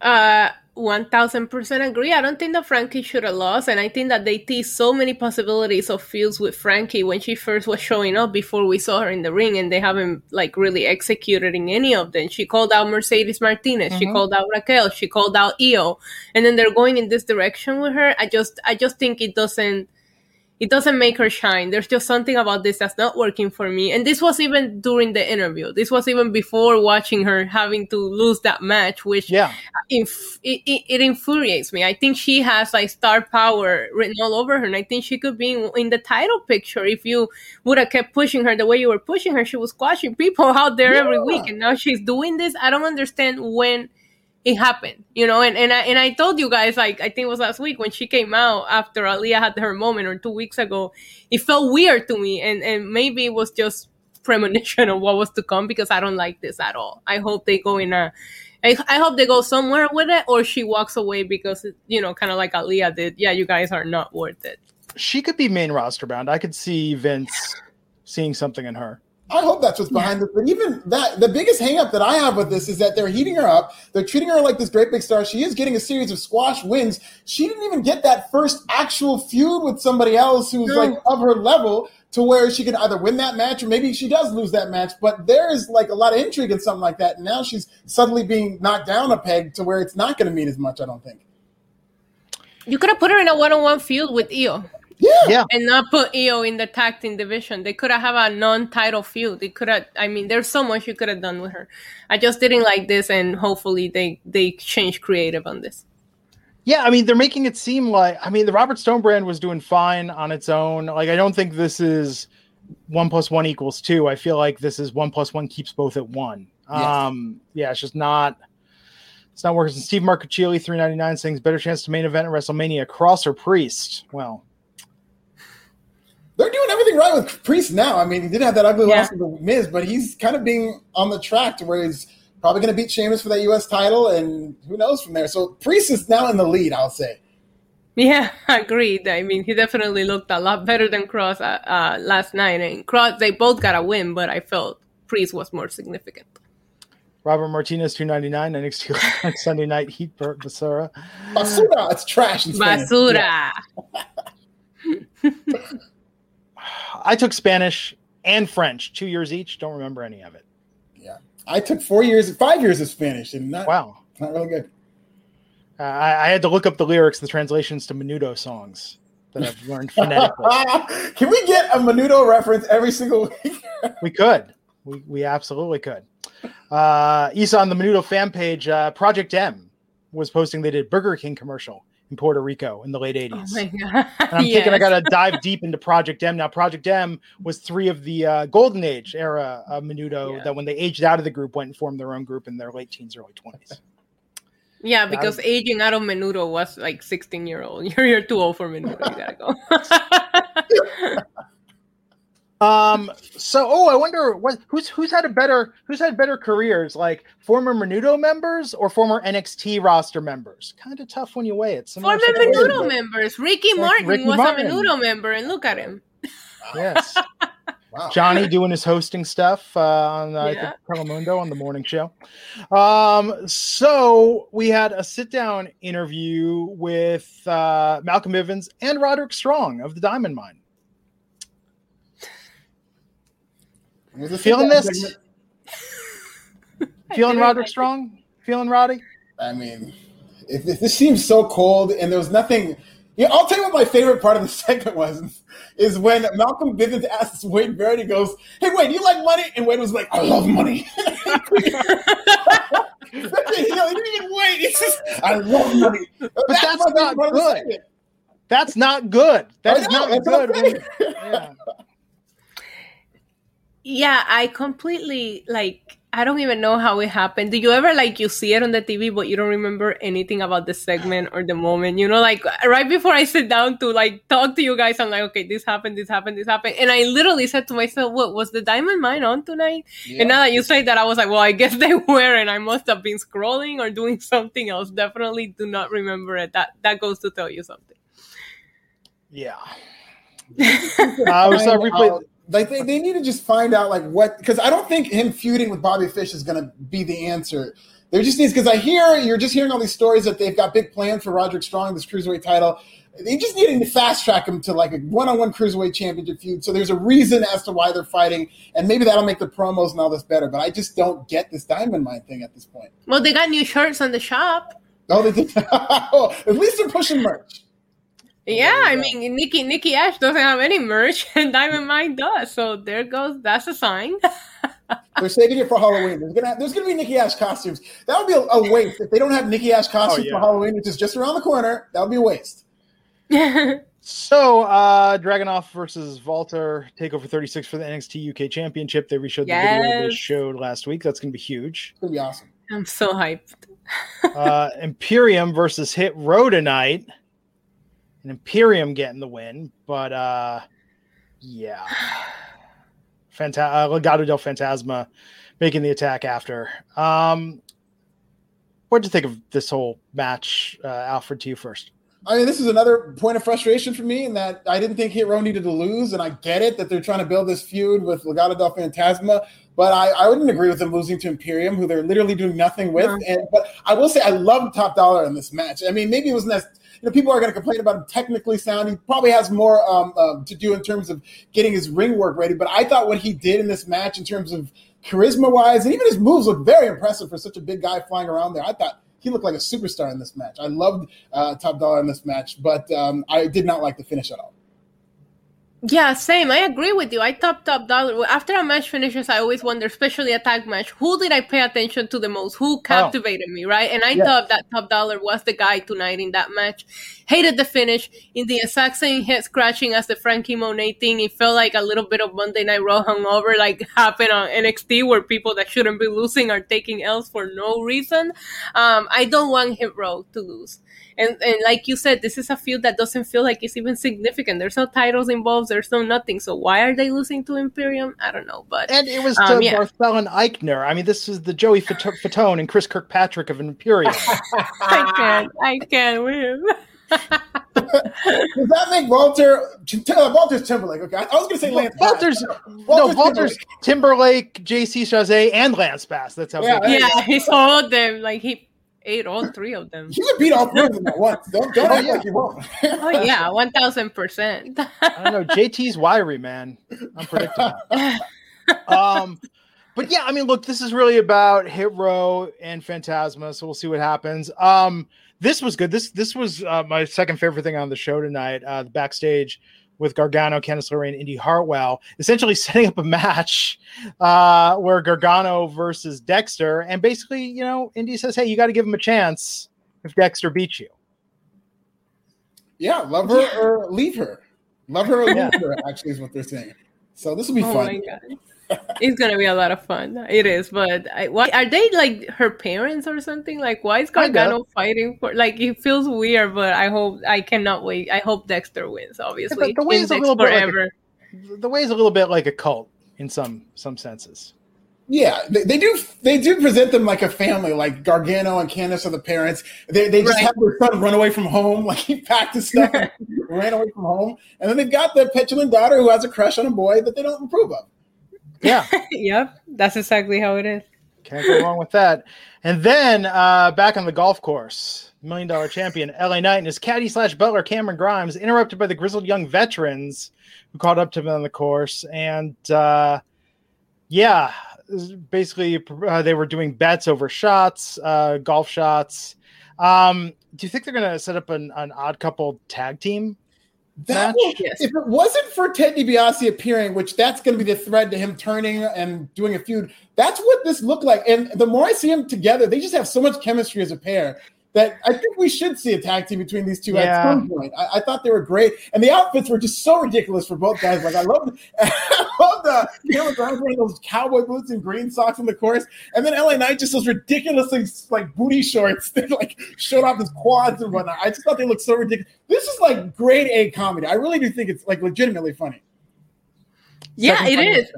Uh, 1000% agree. I don't think that Franky should have lost. And I think that they teased so many possibilities of feuds with Franky when she first was showing up before we saw her in the ring. And they haven't like really executed in any of them. She called out Mercedes Martinez. Mm-hmm. She called out Raquel. She called out Io. And then they're going in this direction with her. I just, I just think it doesn't, it doesn't make her shine. There's just something about this that's not working for me. And this was even during the interview. This was even before watching her having to lose that match, which yeah. Inf- it, it, it, infuriates me. I think she has like star power written all over her. And I think she could be in, in the title picture if you would have kept pushing her the way you were pushing her. She was squashing people out there yeah. every week. And now she's doing this. I don't understand when it happened, you know, and, and I and I told you guys like I think it was last week when she came out after Aliyah had her moment or two weeks ago, it felt weird to me and, and maybe it was just premonition of what was to come because I don't like this at all. I hope they go in a I, I hope they go somewhere with it or she walks away because you know, kind of like Aliyah did. Yeah, you guys are not worth it. She could be main roster bound. I could see Vince seeing something in her. I hope that's what's behind yeah. this. But even that, the biggest hangup that I have with this is that they're heating her up. They're treating her like this great big star. She is getting a series of squash wins. She didn't even get that first actual feud with somebody else who's no. like of her level to where she can either win that match or maybe she does lose that match. But there is like a lot of intrigue in something like that. And now she's suddenly being knocked down a peg to where it's not going to mean as much, I don't think. You could have put her in a one on one feud with Io. Yeah. yeah. And not put Io in the tag team division. They could have a non-title feud. They could have. I mean, there's so much you could have done with her. I just didn't like this, and hopefully they they change creative on this. Yeah, I mean, they're making it seem like. I mean, the Robert Stone brand was doing fine on its own. Like, I don't think this is one plus one equals two. I feel like this is one plus one keeps both at one. Yes. Um, yeah, it's just not. It's not working. Steve Marcuccioli, three ninety nine, saying better chance to main event at WrestleMania. Kross or Priest? Well, they're doing everything right with Priest now. I mean, he did have that ugly yeah. loss with the Miz, but he's kind of being on the track to where he's probably going to beat Sheamus for that U.S. title, and who knows from there. So Priest is now in the lead, I'll say. Yeah, agreed. I mean, he definitely looked a lot better than Kross uh, uh, last night. And Kross, they both got a win, but I felt Priest was more significant. Robert Martinez, two ninety nine. NXT Sunday Night Heat Basura. Basura, it's trash. Basura. Yeah. I took Spanish and French, two years each. Don't remember any of it. Yeah, I took four years, five years of Spanish, and not wow, not really good. Uh, I, I, had to look up the lyrics, the translations to Menudo songs that I've learned phonetically. Can we get a Menudo reference every single week? we could. We we absolutely could. Uh, Isa on the Menudo fan page, uh, Project M was posting they did Burger King commercial in Puerto Rico in the late 80s. Oh my God. And I'm yes. thinking I got to dive deep into Project M. Now, Project M was three of the uh, golden age era of Menudo yeah. that when they aged out of the group went and formed their own group in their late teens, early 20s. Yeah, because aging out of Menudo was like 16 year old. You're, you're too old for Menudo. You gotta go. Um. So, oh, I wonder what who's who's had a better who's had better careers, like former Menudo members or former NXT roster members. Kind of tough when you weigh it. Former Menudo members. Ricky like Martin Ricky was Martin. a Menudo member, and look at him. Yes. wow. Johnny doing his hosting stuff uh, on uh, yeah. Telemundo on the morning show. Um. So we had a sit down interview with uh, Malcolm Bivens and Roderick Strong of the Diamond Mine. Feeling this? Feeling Roderick Strong? Feeling Roddy? I mean, if, if, this seems so cold and there was nothing. Yeah, I'll tell you what my favorite part of the segment was is when Malcolm Bivens asks Wade Barrett, he goes, Hey Wade, do you like money? And Wade was like, I love money. he didn't even wait. He says, I love money. But that's, that's not good. That's not good. That is not good. When, yeah yeah i completely like i don't even know how it happened. Do you ever like you see it on the tv but you don't remember anything about the segment or the moment? You know like right before i sit down to like talk to you guys i'm like okay this happened this happened this happened. And i literally said to myself what was the diamond mine on tonight? Yeah. and now that you say that i was like well i guess they were and i must have been scrolling or doing something else. Definitely do not remember it. That that goes to tell you something. Yeah. Uh, was uh, replay like they, they need to just find out like what because I don't think him feuding with Bobby Fish is going to be the answer. There just needs because I hear you're just hearing all these stories that they've got big plans for Roderick Strong, this cruiserweight title. They just need to fast track him to like a one-on-one cruiserweight championship feud. So there's a reason as to why they're fighting, and maybe that'll make the promos and all this better. But I just don't get this Diamond Mine thing at this point. Well, they got new shirts on the shop. Oh, they did. at least they're pushing merch. Yeah, I mean, Nikki Nikki Ash doesn't have any merch, and Diamond Mine does. So there goes. That's a sign. They're saving it for Halloween. There's gonna there's gonna be Nikki Ash costumes. That would be a, a waste if they don't have Nikki Ash costumes oh, yeah. for Halloween, which is just around the corner. That would be a waste. so, uh Dragunov versus Walter Takeover 36 for the NXT UK Championship. They reshowed yes. the video they showed last week. That's gonna be huge. It's gonna be awesome. I'm so hyped. uh Imperium versus Hit Row tonight and Imperium getting the win, but uh, yeah, Fanta- uh, Legado del Fantasma making the attack after. Um, what did you think of this whole match, uh, Alfred? To you first. I mean, this is another point of frustration for me in that I didn't think Hit Row needed to lose, and I get it that they're trying to build this feud with Legado del Fantasma, but I, I wouldn't agree with them losing to Imperium, who they're literally doing nothing with. Yeah. And but I will say I love Top Dollar in this match. I mean, maybe it wasn't as you know, people are going to complain about him technically sound. He probably has more um, uh, to do in terms of getting his ring work ready. But I thought what he did in this match, in terms of charisma wise, and even his moves, looked very impressive for such a big guy flying around there. I thought he looked like a superstar in this match. I loved uh, Top Dollar in this match, but um, I did not like the finish at all. Yeah, same. I agree with you. I top top dollar. After a match finishes, I always wonder, especially a tag match, who did I pay attention to the most? Who captivated oh. me, right? And I yes. thought that top dollar was the guy tonight in that match. Hated the finish in the exact same head scratching as the Franky Monet thing. It felt like a little bit of Monday Night Raw hungover, like happened on NXT, where people that shouldn't be losing are taking L's for no reason. Um, I don't want Hit Row to lose. And, and like you said, this is a feud that doesn't feel like it's even significant. There's no titles involved. There's no nothing. So why are they losing to Imperium? I don't know. But and it was to um, yeah. and Aichner. I mean, this is the Joey Fatone and Chris Kirkpatrick of Imperium. I can't. I can't win. Does that make Walter uh, Walter's Timberlake? Okay, I was going to say Lance. Walter's, Walter's no Walter's Timberlake, Timberlake JC Chasez, and Lance Bass. That's how. Yeah, yeah, he saw them like he ate all three of them. You could beat all three of them at once. Don't don't oh, act yeah. like you won't. oh yeah, one thousand percent. I don't know. JT's wiry, man. Unpredictable. um, but yeah, I mean, look, this is really about Hit Row and Fantasma, so we'll see what happens. Um, this was good. This this was uh, my second favorite thing on the show tonight. Uh, the backstage with Gargano, Candice LeRae, and Indi Hartwell, essentially setting up a match uh, where Gargano versus Dexter, and basically, you know, Indi says, "Hey, you got to give him a chance if Dexter beats you." Yeah, love her yeah. or leave her. Love her or leave her. Actually, is what they're saying. So this will be oh fun it's gonna be a lot of fun. It is, but I, why are they like her parents or something? Like, why is Gargano fighting for? Like, it feels weird, but I hope I cannot wait. I hope Dexter wins. Obviously, yeah, the way is a little forever. bit like a, the way is a little bit like a cult in some some senses. Yeah, they, they, do. They do present them like a family. Like Gargano and Candice are the parents. They, they just right. have their son run away from home. Like he packed his stuff ran away from home. And then they've got the petulant daughter who has a crush on a boy that they don't approve of. Yeah. yep. That's exactly how it is. Can't go wrong with that. And then uh, back on the golf course, million dollar champion LA Knight and his caddy slash butler Cameron Grimes interrupted by the grizzled young veterans who caught up to him on the course. And uh, yeah, basically uh, they were doing bets over shots, uh, golf shots. Um, do you think they're going to set up an, an odd couple tag team that will, yes. if it wasn't for Ted DiBiase appearing, which that's going to be the thread to him turning and doing a feud. That's what this looked like. And the more I see them together, they just have so much chemistry as a pair that I think we should see a tag team between these two yeah. at some point. I, I, thought they were great, and the outfits were just so ridiculous for both guys. Like I love, I love the Cameron Grimes wearing those cowboy boots and green socks in the course, and then LA Knight just those ridiculously like booty shorts that like showed off his quads and whatnot. I just thought they looked so ridiculous. This is like grade A comedy. I really do think it's like legitimately funny. Yeah, Second it is.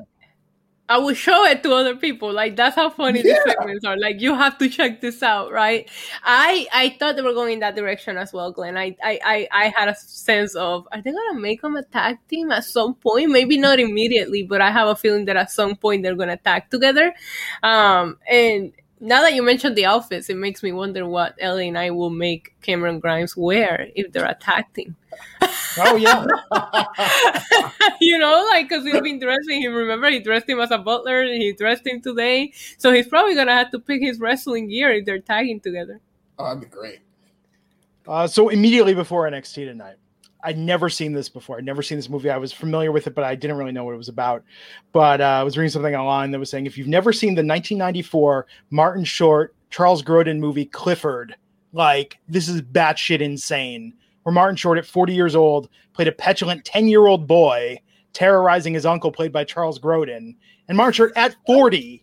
I will show it to other people. Like that's how funny yeah. these segments are. Like you have to check this out, right? I I thought they were going in that direction as well, Glenn. I I I, I had a sense of are they gonna make them a tag team at some point? Maybe not immediately, but I have a feeling that at some point they're gonna tag together. Um and now that you mentioned the outfits, it makes me wonder what Ellie and I will make Cameron Grimes wear if they're attacking. Oh yeah, you know, like because he's been dressing him. Remember, he dressed him as a butler. and He dressed him today, so he's probably gonna have to pick his wrestling gear if they're tagging together. Oh, that'd be great. Uh, so immediately before NXT tonight, I'd never seen this before. I'd never seen this movie. I was familiar with it, but I didn't really know what it was about. But uh, I was reading something online that was saying if you've never seen the 1994 Martin Short Charles Grodin movie Clifford, like this is batshit insane. Where Martin Short, at 40 years old, played a petulant 10 year old boy terrorizing his uncle, played by Charles Grodin, and Martin Short at 40.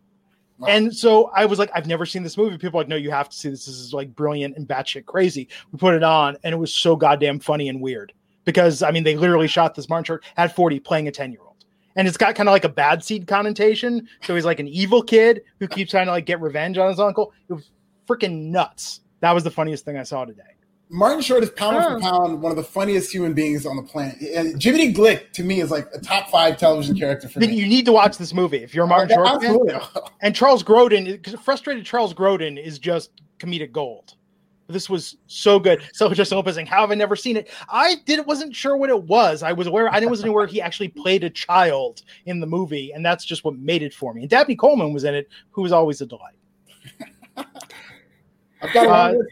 Wow. And so I was like, I've never seen this movie. People like, no, you have to see this. This is like brilliant and batshit crazy. We put it on, and it was so goddamn funny and weird because I mean they literally shot this Martin Short at 40 playing a 10 year old. And it's got kind of like a bad seed connotation. So he's like an evil kid who keeps trying to like get revenge on his uncle. It was freaking nuts. That was the funniest thing I saw today. Martin Short is pound oh. for pound one of the funniest human beings on the planet. And Jiminy Glick to me is like a top five television character for then me. You need to watch this movie if you're a Martin Short absolutely. fan. And Charles Grodin, frustrated Charles Grodin is just comedic gold. This was so good. So just opening. How have I never seen it? I did wasn't sure what it was. I was aware I didn't wasn't aware he actually played a child in the movie, and that's just what made it for me. And Dabney Coleman was in it, who was always a delight. I've got a uh.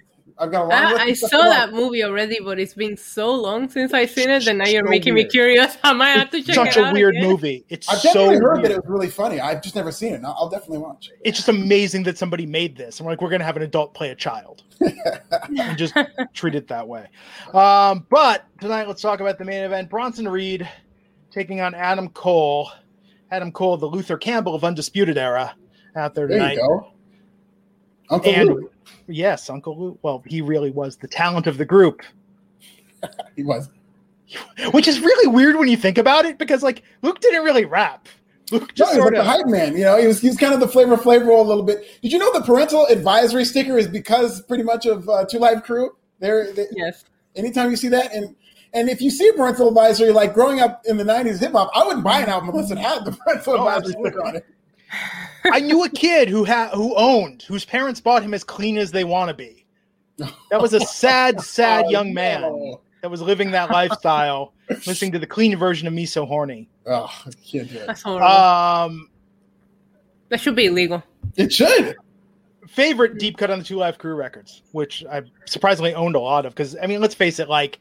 I've got a long. I, I saw that movie already, but it's been so long since I've seen it, and now you're so making weird. me curious. I might have to check Such it out. Such a weird again. movie. It's I've so definitely heard weird. that it was really funny. I've just never seen it. I'll definitely watch. it. It's just amazing that somebody made this. I'm like, we're gonna have an adult play a child, and just treat it that way. Um, but tonight, let's talk about the main event: Bronson Reed taking on Adam Cole. Adam Cole, the Luther Campbell of Undisputed Era, out there tonight. There you go. Uncle and, Luke. Yes, Uncle Luke. Well, he really was the talent of the group. he was. Which is really weird when you think about it, because like Luke didn't really rap. Luke just no, sort like of the hype man. You know, he was he was kind of the flavor flavor a little bit. Did you know the parental advisory sticker is because pretty much of uh, Two Live Crew? There, they, yes. Anytime you see that, and and if you see a parental advisory, like growing up in the '90s hip hop, I wouldn't buy an album unless it had the parental Oh, advisory sticker on it. I knew a kid who had who owned whose parents bought him as clean as they want to be. That was a sad, sad Oh, young man no. that was living that lifestyle, listening to the clean version of "Me So Horny." Oh, can't do it. That's horrible. Um, that should be illegal. It should. favorite deep cut on the Two Live Crew records, which I surprisingly owned a lot of, because I mean, let's face it, like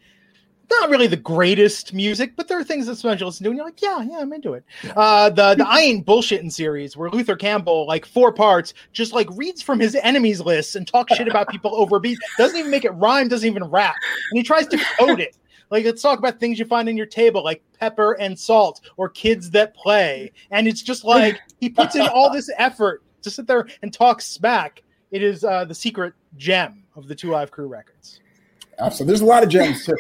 not really the greatest music, but there are things that you listen to and you're like, yeah, yeah, I'm into it. Uh, the the I ain't bullshitting series where Luther Campbell, like four parts, just like reads from his enemies list and talks shit about people over beat. Doesn't even make it rhyme, doesn't even rap, and he tries to code it. Like let's talk about things you find in your table, like pepper and salt, or kids that play, and it's just like he puts in all this effort to sit there and talk smack. It is uh, the secret gem of the Two Live Crew records. Absolutely. There's a lot of gems too.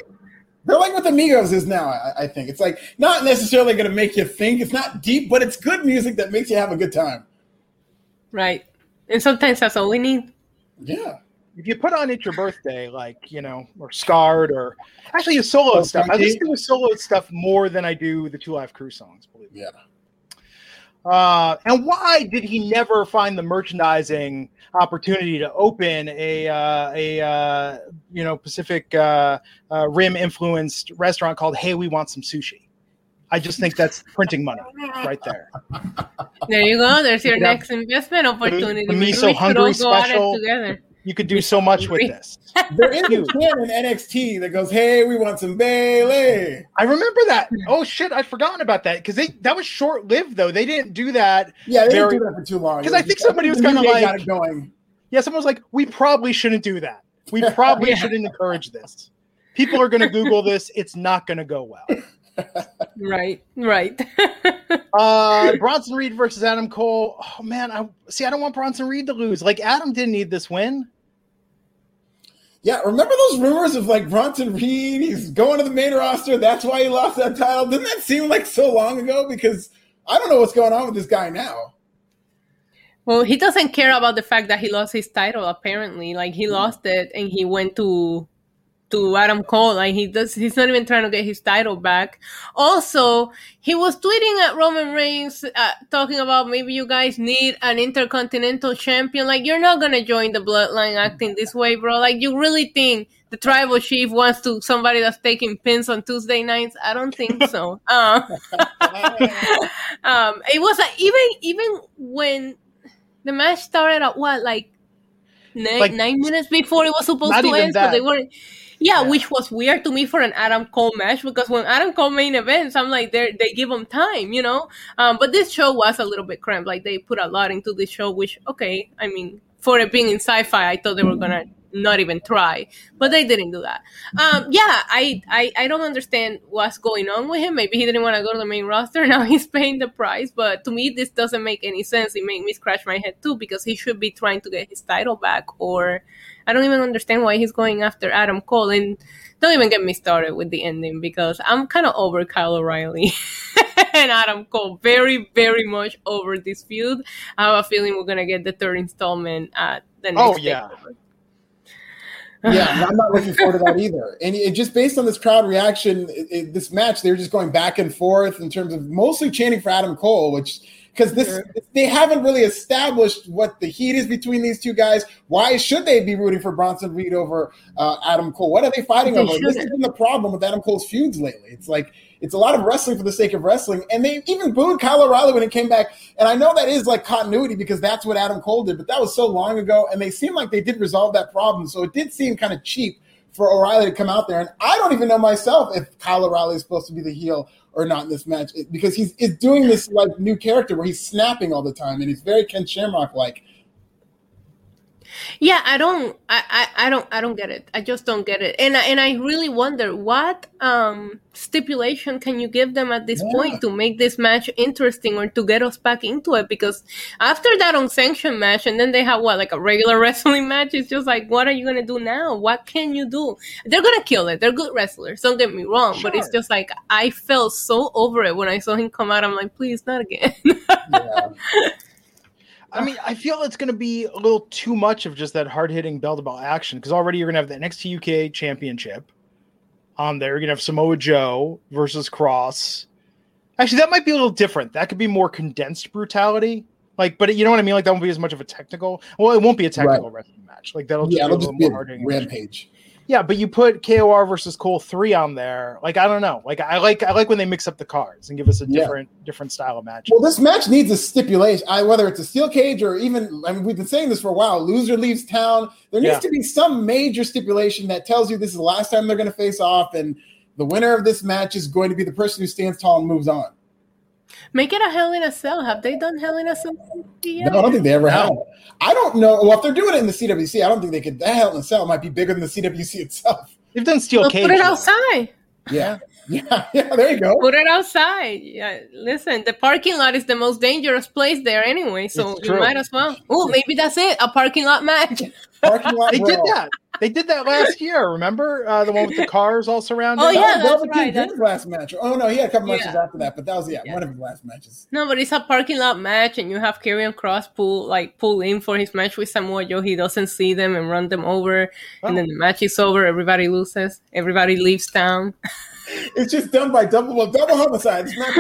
They're like what the Migos is now. I, I think it's like not necessarily going to make you think. It's not deep, but it's good music that makes you have a good time. Right. And sometimes that's all we need. Yeah. If you put on "It's Your Birthday," like you know, or "Scarred," or actually his solo Oh, stuff, I Funky? listen to his solo stuff more than I do the Two Live Crew songs. Believe me. Yeah. Uh, and why did he never find the merchandising opportunity to open a uh, a uh, you know Pacific uh, uh, Rim influenced restaurant called Hey We Want Some Sushi? I just think that's printing money right there. There you go. There's your You could have next investment opportunity. the Miso Hungry all go at it special. Together. You could do so much with this. There is a Huge. can in NXT that goes, "Hey, we want some Bayley." I remember that. Oh shit, I'd forgotten about that because they that was short lived though. They didn't do that. Yeah, they Very- didn't do that for too long. Because I think somebody was kinda like- got it going. Yeah, someone was like, we probably shouldn't do that. We probably Yeah. shouldn't encourage this. People are going to Google this. It's not going to go well. Right. Right. Uh, Bronson Reed versus Adam Cole. Oh man, I see. I don't want Bronson Reed to lose. Like Adam didn't need this win. Yeah, remember those rumors of like Bronson Reed? He's going to the main roster. That's why he lost that title. Didn't that seem like so long ago? Because I don't know what's going on with this guy now. well, he doesn't care about the fact that he lost his title. Apparently, like he hmm. lost it and he went to to Adam Cole. Like he does, he's not even trying to get his title back. Also, he was tweeting at Roman Reigns, uh, talking about maybe you guys need an intercontinental champion. Like you're not gonna join the Bloodline acting this way, bro. Like you really think the tribal chief wants to somebody that's taking pins on Tuesday nights? I don't think so. Um, um, it was like even even when the match started at what like nine, Like, nine minutes before it was supposed to end, that. so they weren't. Yeah, Yeah. which was weird to me for an Adam Cole match because when Adam Cole main events, I'm like they they give him time, you know. Um, but this show was a little bit cramped. Like they put a lot into this show, which okay, I mean for it being in Syfy, I thought they were gonna not even try, but they didn't do that. Um, yeah, I, I I don't understand what's going on with him. Maybe he didn't want to go to the main roster. Now he's paying the price, but to me this doesn't make any sense. It made me scratch my head too because he should be trying to get his title back, or I don't even understand why he's going after Adam Cole. And don't even get me started with the ending because I'm kind of over Kyle O'Reilly and Adam Cole. Very, very much over this feud. I have a feeling we're gonna get the third installment at the oh, next. Oh, yeah. takeover. Yeah, I'm not looking forward to that either. And it, just based on this crowd reaction, it, it- this match, they were just going back and forth in terms of mostly chanting for Adam Cole, which because this sure. they haven't really established what the heat is between these two guys. Why should they be rooting for Bronson Reed over uh, Adam Cole? What are they fighting they over? Shouldn't. This has been the problem with Adam Cole's feuds lately. It's like it's a lot of wrestling for the sake of wrestling, and they even booed Kyle O'Reilly when he came back. And I know that is like continuity because that's what Adam Cole did, but that was so long ago, and they seem like they did resolve that problem. So it did seem kind of cheap for O'Reilly to come out there. And I don't even know myself if Kyle O'Reilly is supposed to be the heel or not in this match because he's is doing this like new character where he's snapping all the time and he's very Ken Shamrock like. Yeah, I don't, I, I, I don't, I don't get it. I just don't get it, and and I really wonder what um stipulation can you give them at this yeah. point to make this match interesting or to get us back into it? Because after that unsanctioned match, and then they have what like a regular wrestling match, it's just like, what are you gonna do now? What can you do? They're gonna kill it. They're good wrestlers. Don't get me wrong, sure. but it's just like I felt so over it when I saw him come out. I'm like, please, not again. yeah. I mean, I feel it's going to be a little too much of just that hard hitting bell to bell action because already you're going to have the NXT UK Championship on there. You're going to have Samoa Joe versus Kross. Actually, that might be a little different. That could be more condensed brutality. Like, but you know what I mean? Like, that won't be as much of a technical. Well, it won't be a technical right. wrestling match. Like, that'll just yeah, be a little more hard rampage. Yeah, but you put KOR versus Cole three on there. Like I don't know. Like I like I like when they mix up the cards and give us a different yeah. different style of match. Well, this match needs a stipulation. I, whether it's a steel cage or even I mean we've been saying this for a while. Loser leaves town. There needs yeah. to be some major stipulation that tells you this is the last time they're going to face off, and the winner of this match is going to be the person who stands tall and moves on. Make it a Hell in a Cell. Have they done Hell in a Cell? No, I don't think they ever have. I don't know. Well, if they're doing it in the CWC, I don't think they could. That Hell in a Cell might be bigger than the CWC itself. They've done Steel Cage. Put it outside. Yeah. Yeah, yeah, there you go. Put it outside. Yeah, listen, the parking lot is the most dangerous place there anyway, so you might as well. Oh, maybe that's it. A parking lot match. Parking lot. they did that. They did that last year. Remember uh, the one with the cars all surrounded? Oh yeah, that's Velveteen right. That's... last match. Oh no, he had a couple yeah. matches after that, but that was yeah, yeah, one of his last matches. No, but it's a parking lot match, and you have Karrion Kross pull like pull in for his match with Samoa Joe. He doesn't see them and run them over, oh. and then the match is over. Everybody loses. Everybody leaves town. it's just done by double double homicide. It's not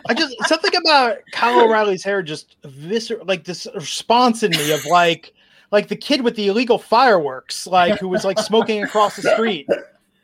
I just something about Kyle O'Reilly's hair just viscer like this response in me of like like the kid with the illegal fireworks, like who was like smoking across the street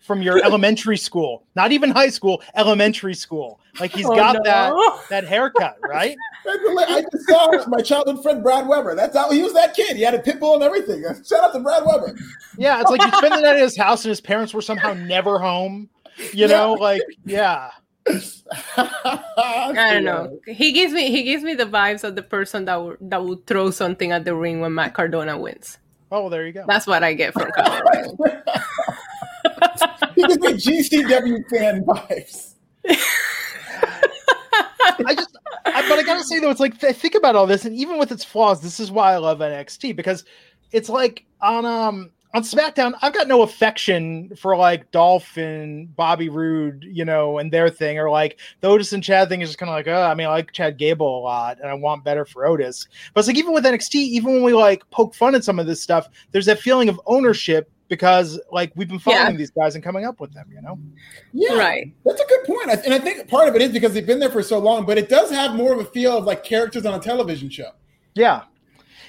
from your elementary school, not even high school, elementary school. Like he's oh, got no. that that haircut, right? I just saw my childhood friend Brad Weber. That's how he was that kid. He had a pit bull and everything. Shout out to Brad Weber. Yeah, it's like you spend the night at his house and his parents were somehow never home. You know, like yeah. I don't know. He gives me he gives me the vibes of the person that would that would throw something at the ring when Matt Cardona wins. Oh, well, there you go. That's what I get from Kyle. he gives me GCW fan vibes. I just, I, but I gotta say though, it's like I think about all this, and even with its flaws, this is why I love NXT because it's like on um on SmackDown, I've got no affection for like Dolph and Bobby Roode, you know, and their thing, or like the Otis and Chad thing is just kind of like, oh, I mean, I like Chad Gable a lot, and I want better for Otis. But it's like even with NXT, even when we like poke fun at some of this stuff, there's that feeling of ownership because like we've been following yeah. these guys and coming up with them, you know. Yeah, right. That's a good point, and I think part of it is because they've been there for so long, but it does have more of a feel of like characters on a television show. Yeah,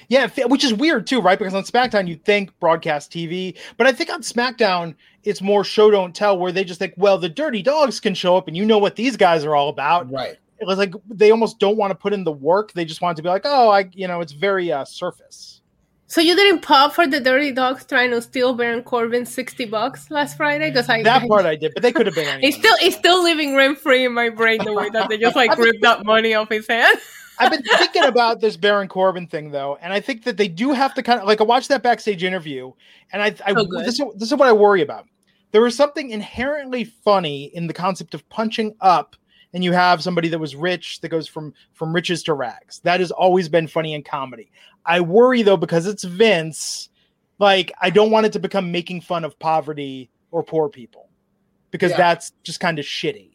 yeah, which is weird too, right? Because on SmackDown you think broadcast TV, but I think on SmackDown it's more show don't tell, where they just think, well, the Dirty Dogs can show up, and you know what these guys are all about, right? It was like they almost don't want to put in the work; they just want to be like, oh, I, you know, it's very uh, surface. So you didn't pop for the Dirty Dogs trying to steal Baron Corbin sixty bucks last Friday? Because I that part I did, but they could have been. It's still it's still living rent free in my brain the way that they just like ripped that money off his hand. I've been thinking about this Baron Corbin thing though, and I think that they do have to kind of like I watched that backstage interview, and I, I oh, this, is, this is what I worry about. There was something inherently funny in the concept of punching up, and you have somebody that was rich that goes from from riches to rags. That has always been funny in comedy. I worry though because it's Vince. Like I don't want it to become making fun of poverty or poor people, because yeah. that's just kind of shitty,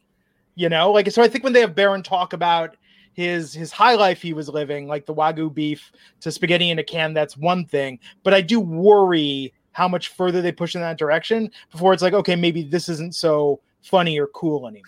you know. Like so, I think when they have Baron talk about his his high life he was living, like the wagyu beef to spaghetti in a can, that's one thing. But I do worry how much further they push in that direction before it's like, okay, maybe this isn't so funny or cool anymore.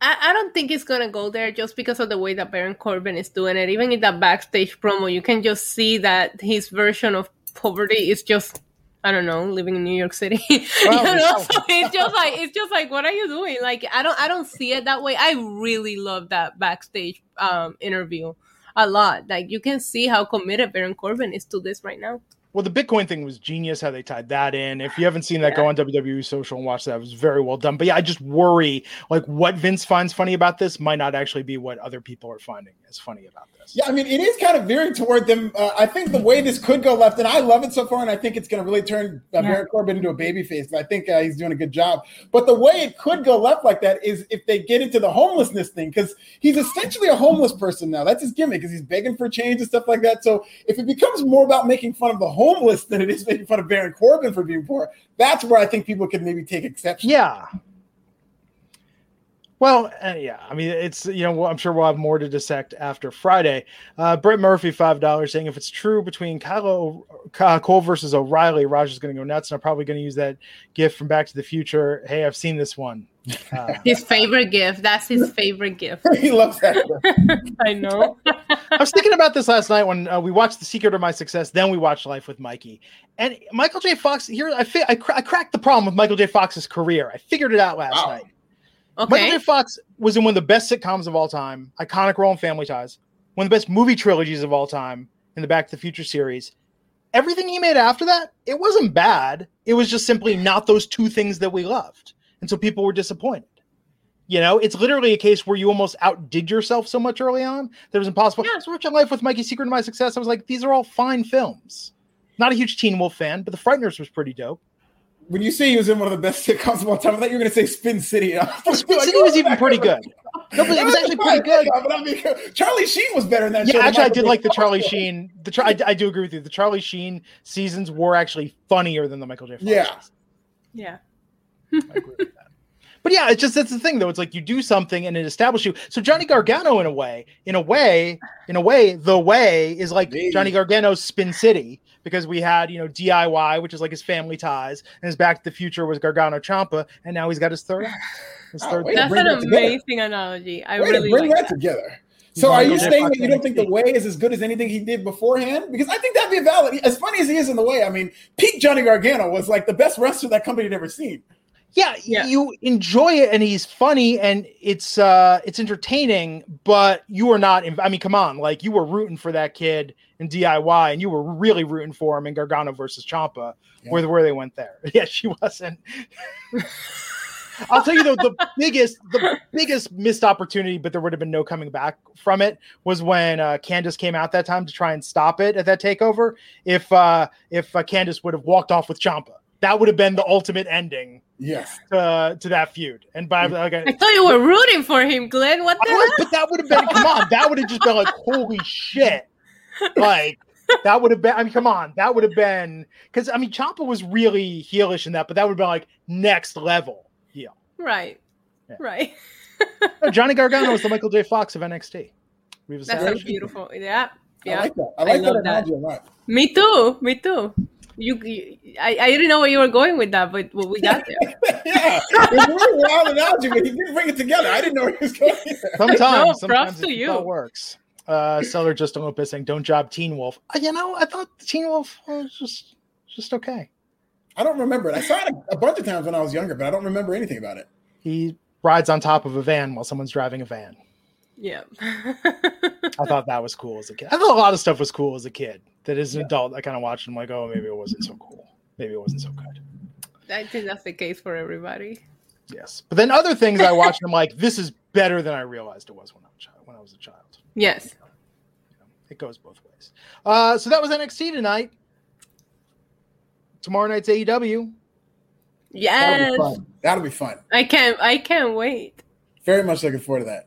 I, I don't think it's gonna go there just because of the way that Baron Corbin is doing it. Even in that backstage promo, you can just see that his version of poverty is just I don't know, living in New York City. Well, you know, so it's just like it's just like what are you doing? Like I don't I don't see it that way. I really love that backstage um interview a lot. Like you can see how committed Baron Corbin is to this right now. Well, the Bitcoin thing was genius how they tied that in. If you haven't seen that, yeah. go on WWE social and watch that. It was very well done. But yeah, I just worry like what Vince finds funny about this might not actually be what other people are finding is funny about this. Yeah, I mean, it is kind of veering toward them. Uh, I think the way this could go left, and I love it so far, and I think it's going to really turn uh, yeah. Baron Corbin into a baby babyface. I think uh, he's doing a good job. But the way it could go left like that is if they get into the homelessness thing, because he's essentially a homeless person now. That's his gimmick, because he's begging for change and stuff like that. So if it becomes more about making fun of the homeless than it is making fun of Baron Corbin for being poor, that's where I think people could maybe take exception. Yeah. Well, uh, yeah, I mean, it's you know, I'm sure we'll have more to dissect after Friday. Uh, Brett Murphy, five dollars, saying if it's true between Kyle, Cole versus O'Reilly, Roger's going to go nuts, and I'm probably going to use that gift from Back to the Future. Hey, I've seen this one. Uh, his favorite gift. That's his favorite gift. he loves that. I know. I was thinking about this last night when uh, we watched The Secret of My Success. Then we watched Life with Mikey, and Michael J. Fox. Here, I fi- I, cr- I cracked the problem with Michael J. Fox's career. I figured it out last wow. night Okay. Michael J. Fox was in one of the best sitcoms of all time, iconic role in Family Ties, one of the best movie trilogies of all time in the Back to the Future series. Everything he made after that, it wasn't bad. It was just simply not those two things that we loved. And so people were disappointed. You know, it's literally a case where you almost outdid yourself so much early on that it was impossible. Yeah, so watching Life with Mikey Secret of My Success. I was like, these are all fine films. Not a huge Teen Wolf fan, but The Frighteners was pretty dope when you say he was in one of the best sitcoms of all time, I thought you were going to say Spin City. Spin like, City was oh, even pretty good. No, but it was actually pretty good. But I mean, Charlie Sheen was better than that. Yeah, actually, I did like the Charlie Sheen. The I, I, do agree with you. The Charlie Sheen seasons were actually funnier than the Michael J. Fox. Yeah, seasons. yeah. I agree with that. But yeah, it's just that's the thing though. It's like you do something and it establishes you. So Johnny Gargano, in a way, in a way, in a way, the way is like Maybe. Johnny Gargano's Spin City because we had you know DIY, which is like his family ties, and his Back to the Future was Gargano Ciampa, and now he's got his third. His oh, third That's an amazing analogy. I wait really bring like that, that, together. So are you saying that you don't think the way is as good as anything he did beforehand? Because I think that'd be valid. As funny as he is in the way, I mean, peak Johnny Gargano was like the best wrestler that company had ever seen. Yeah, yeah, you enjoy it and he's funny and it's uh it's entertaining, but you are not I mean, come on, like you were rooting for that kid in DIY and you were really rooting for him in Gargano versus Ciampa yeah. where where they went there. Yeah, she wasn't. I'll tell you though, the biggest, the biggest missed opportunity, but there would have been no coming back from it, was when uh, Candice came out that time to try and stop it at that takeover. If uh, if uh, Candice would have walked off with Ciampa, that would have been the ultimate ending. Yes. To, to that feud. And by like, I thought you were rooting for him, Glenn. What the hell? But that would have been come on. That would have just been like, holy shit. Like that would have been. I mean, come on. That would have been because I mean, Ciampa was really heelish in that, but that would have been like next level heel. Right. Yeah. Right. no, Johnny Gargano was the Michael J. Fox of NXT. That's so beautiful. Yeah. Yeah. I like that. I like I that analogy a lot. Me too. Me too. You, you, I, I didn't know where you were going with that, but well, we got there. yeah, it's a really wild analogy, but he didn't bring it together. I didn't know where he was going. Sometimes, no, sometimes it you. works. Uh, Seller just Olympus saying, "Don't job Teen Wolf." Uh, you know, I thought Teen Wolf was just just okay. I don't remember it. I saw it a, a bunch of times when I was younger, but I don't remember anything about it. He rides on top of a van while someone's driving a van. Yeah. I thought that was cool as a kid. I thought a lot of stuff was cool as a kid. That as an yeah. adult, I kind of watched and I'm like, oh, maybe it wasn't so cool. Maybe it wasn't so good. I think that's the case for everybody. Yes. But then other things I watched, I'm like, this is better than I realized it was when I was, child, when I was a child. Yes. You know, it goes both ways. Uh, so that was NXT tonight. Tomorrow night's AEW. Yes. That'll be fun. That'll be fun. I can't I can't wait. Very much looking forward to that.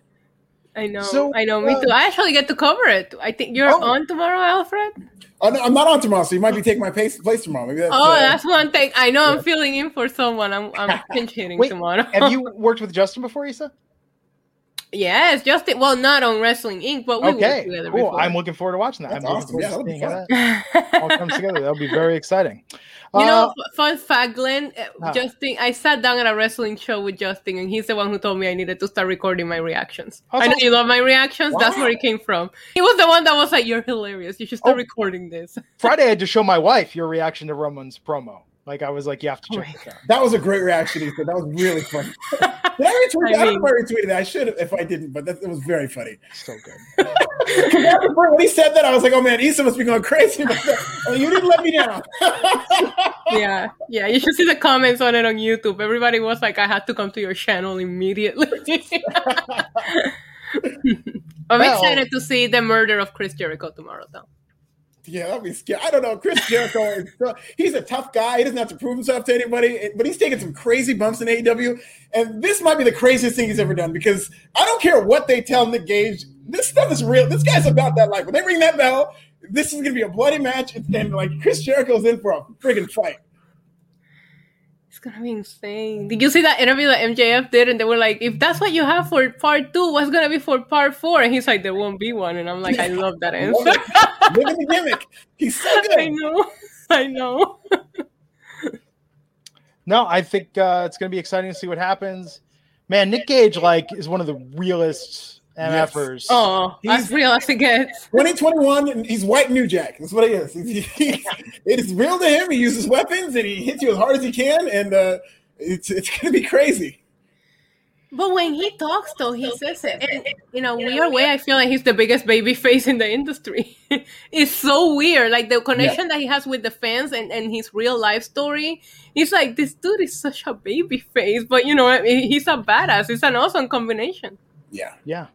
I know. So, I know. Me uh, too. I actually get to cover it. I think you're oh. on tomorrow, Alfred. Oh, no, I'm not on tomorrow, so you might be taking my place, place tomorrow. Maybe that's, oh, uh, that's one thing. I know. Yeah. I'm filling in for someone. I'm I'm pinch hitting tomorrow. have you worked with Justin before, Isa? Yes, Justin. Well, not on Wrestling Inc., but we okay, worked together cool. before. I'm looking forward to watching that. That's I'm awesome. looking Yeah, that'll seeing how that all comes together. That'll be very exciting. You know, Uh, f- fun fact, Glenn. uh, Ah. Justin, I sat down at a wrestling show with Justin, and he's the one who told me I needed to start recording my reactions. I know so- you love my reactions. That's where it came from. He was the one that was like, "You're hilarious. You should start Oh. recording this." Friday, I had to show my wife your reaction to Roman's promo. Like I was like, you have to Oh check out. That was a great reaction, said. That was really funny. Did I retweet I mean- don't know if I retweeted that. I should have if I didn't, but that, it was very funny. So good. when he said that, I was like, oh man, Issa must be going crazy. Oh, you didn't let me down. yeah, yeah. You should see the comments on it on YouTube. Everybody was like, "I had to come to your channel immediately." I'm Well- excited to see the murder of Chris Jericho tomorrow, though. Yeah, that'd be scary. I don't know. Chris Jericho, is he's a tough guy. He doesn't have to prove himself to anybody, but he's taking some crazy bumps in AEW. And this might be the craziest thing he's ever done because I don't care what they tell Nick Gage. This stuff is real. This guy's about that life. When they ring that bell, this is going to be a bloody match. And like Chris Jericho's in for a friggin' fight. It's gonna be insane. Did you see that interview that MJF did? And they were like, if that's what you have for part two, what's gonna be for part four? And he's like, there won't be one. And I'm like, I love that answer. Look at the gimmick. He's so good. I know. I know. No, I think uh, it's going to be exciting to see what happens. Man, Nick Gage like is one of the realest MFers. Oh, as real as it gets. 2021, and he's white New Jack. That's what he is. He's, he, it is real to him. He uses weapons and he hits you as hard as he can, and uh, it's it's going to be crazy. But when he talks, though, he says it and in a weird way. I feel like he's the biggest baby face in the industry. it's so weird, like the connection that he has with the fans and, and his real life story. He's like, this dude is such a baby face, but you know, he's a badass. It's an awesome combination. Yeah. Yeah,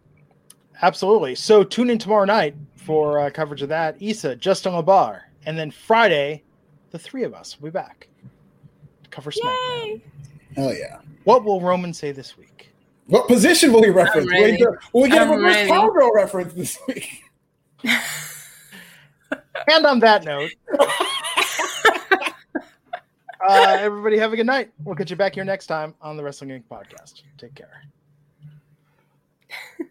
absolutely. So tune in tomorrow night for uh, coverage of that. Issa, Justin LaBar, and then Friday, the three of us will be back to cover SmackDown. Yay! Hell yeah. What will Roman say this week? What position will he reference? Will, he ready. will we get I'm a reverse ready. cowgirl reference this week? And on that note, uh, everybody have a good night. We'll get you back here next time on the Wrestling Inc. podcast. Take care.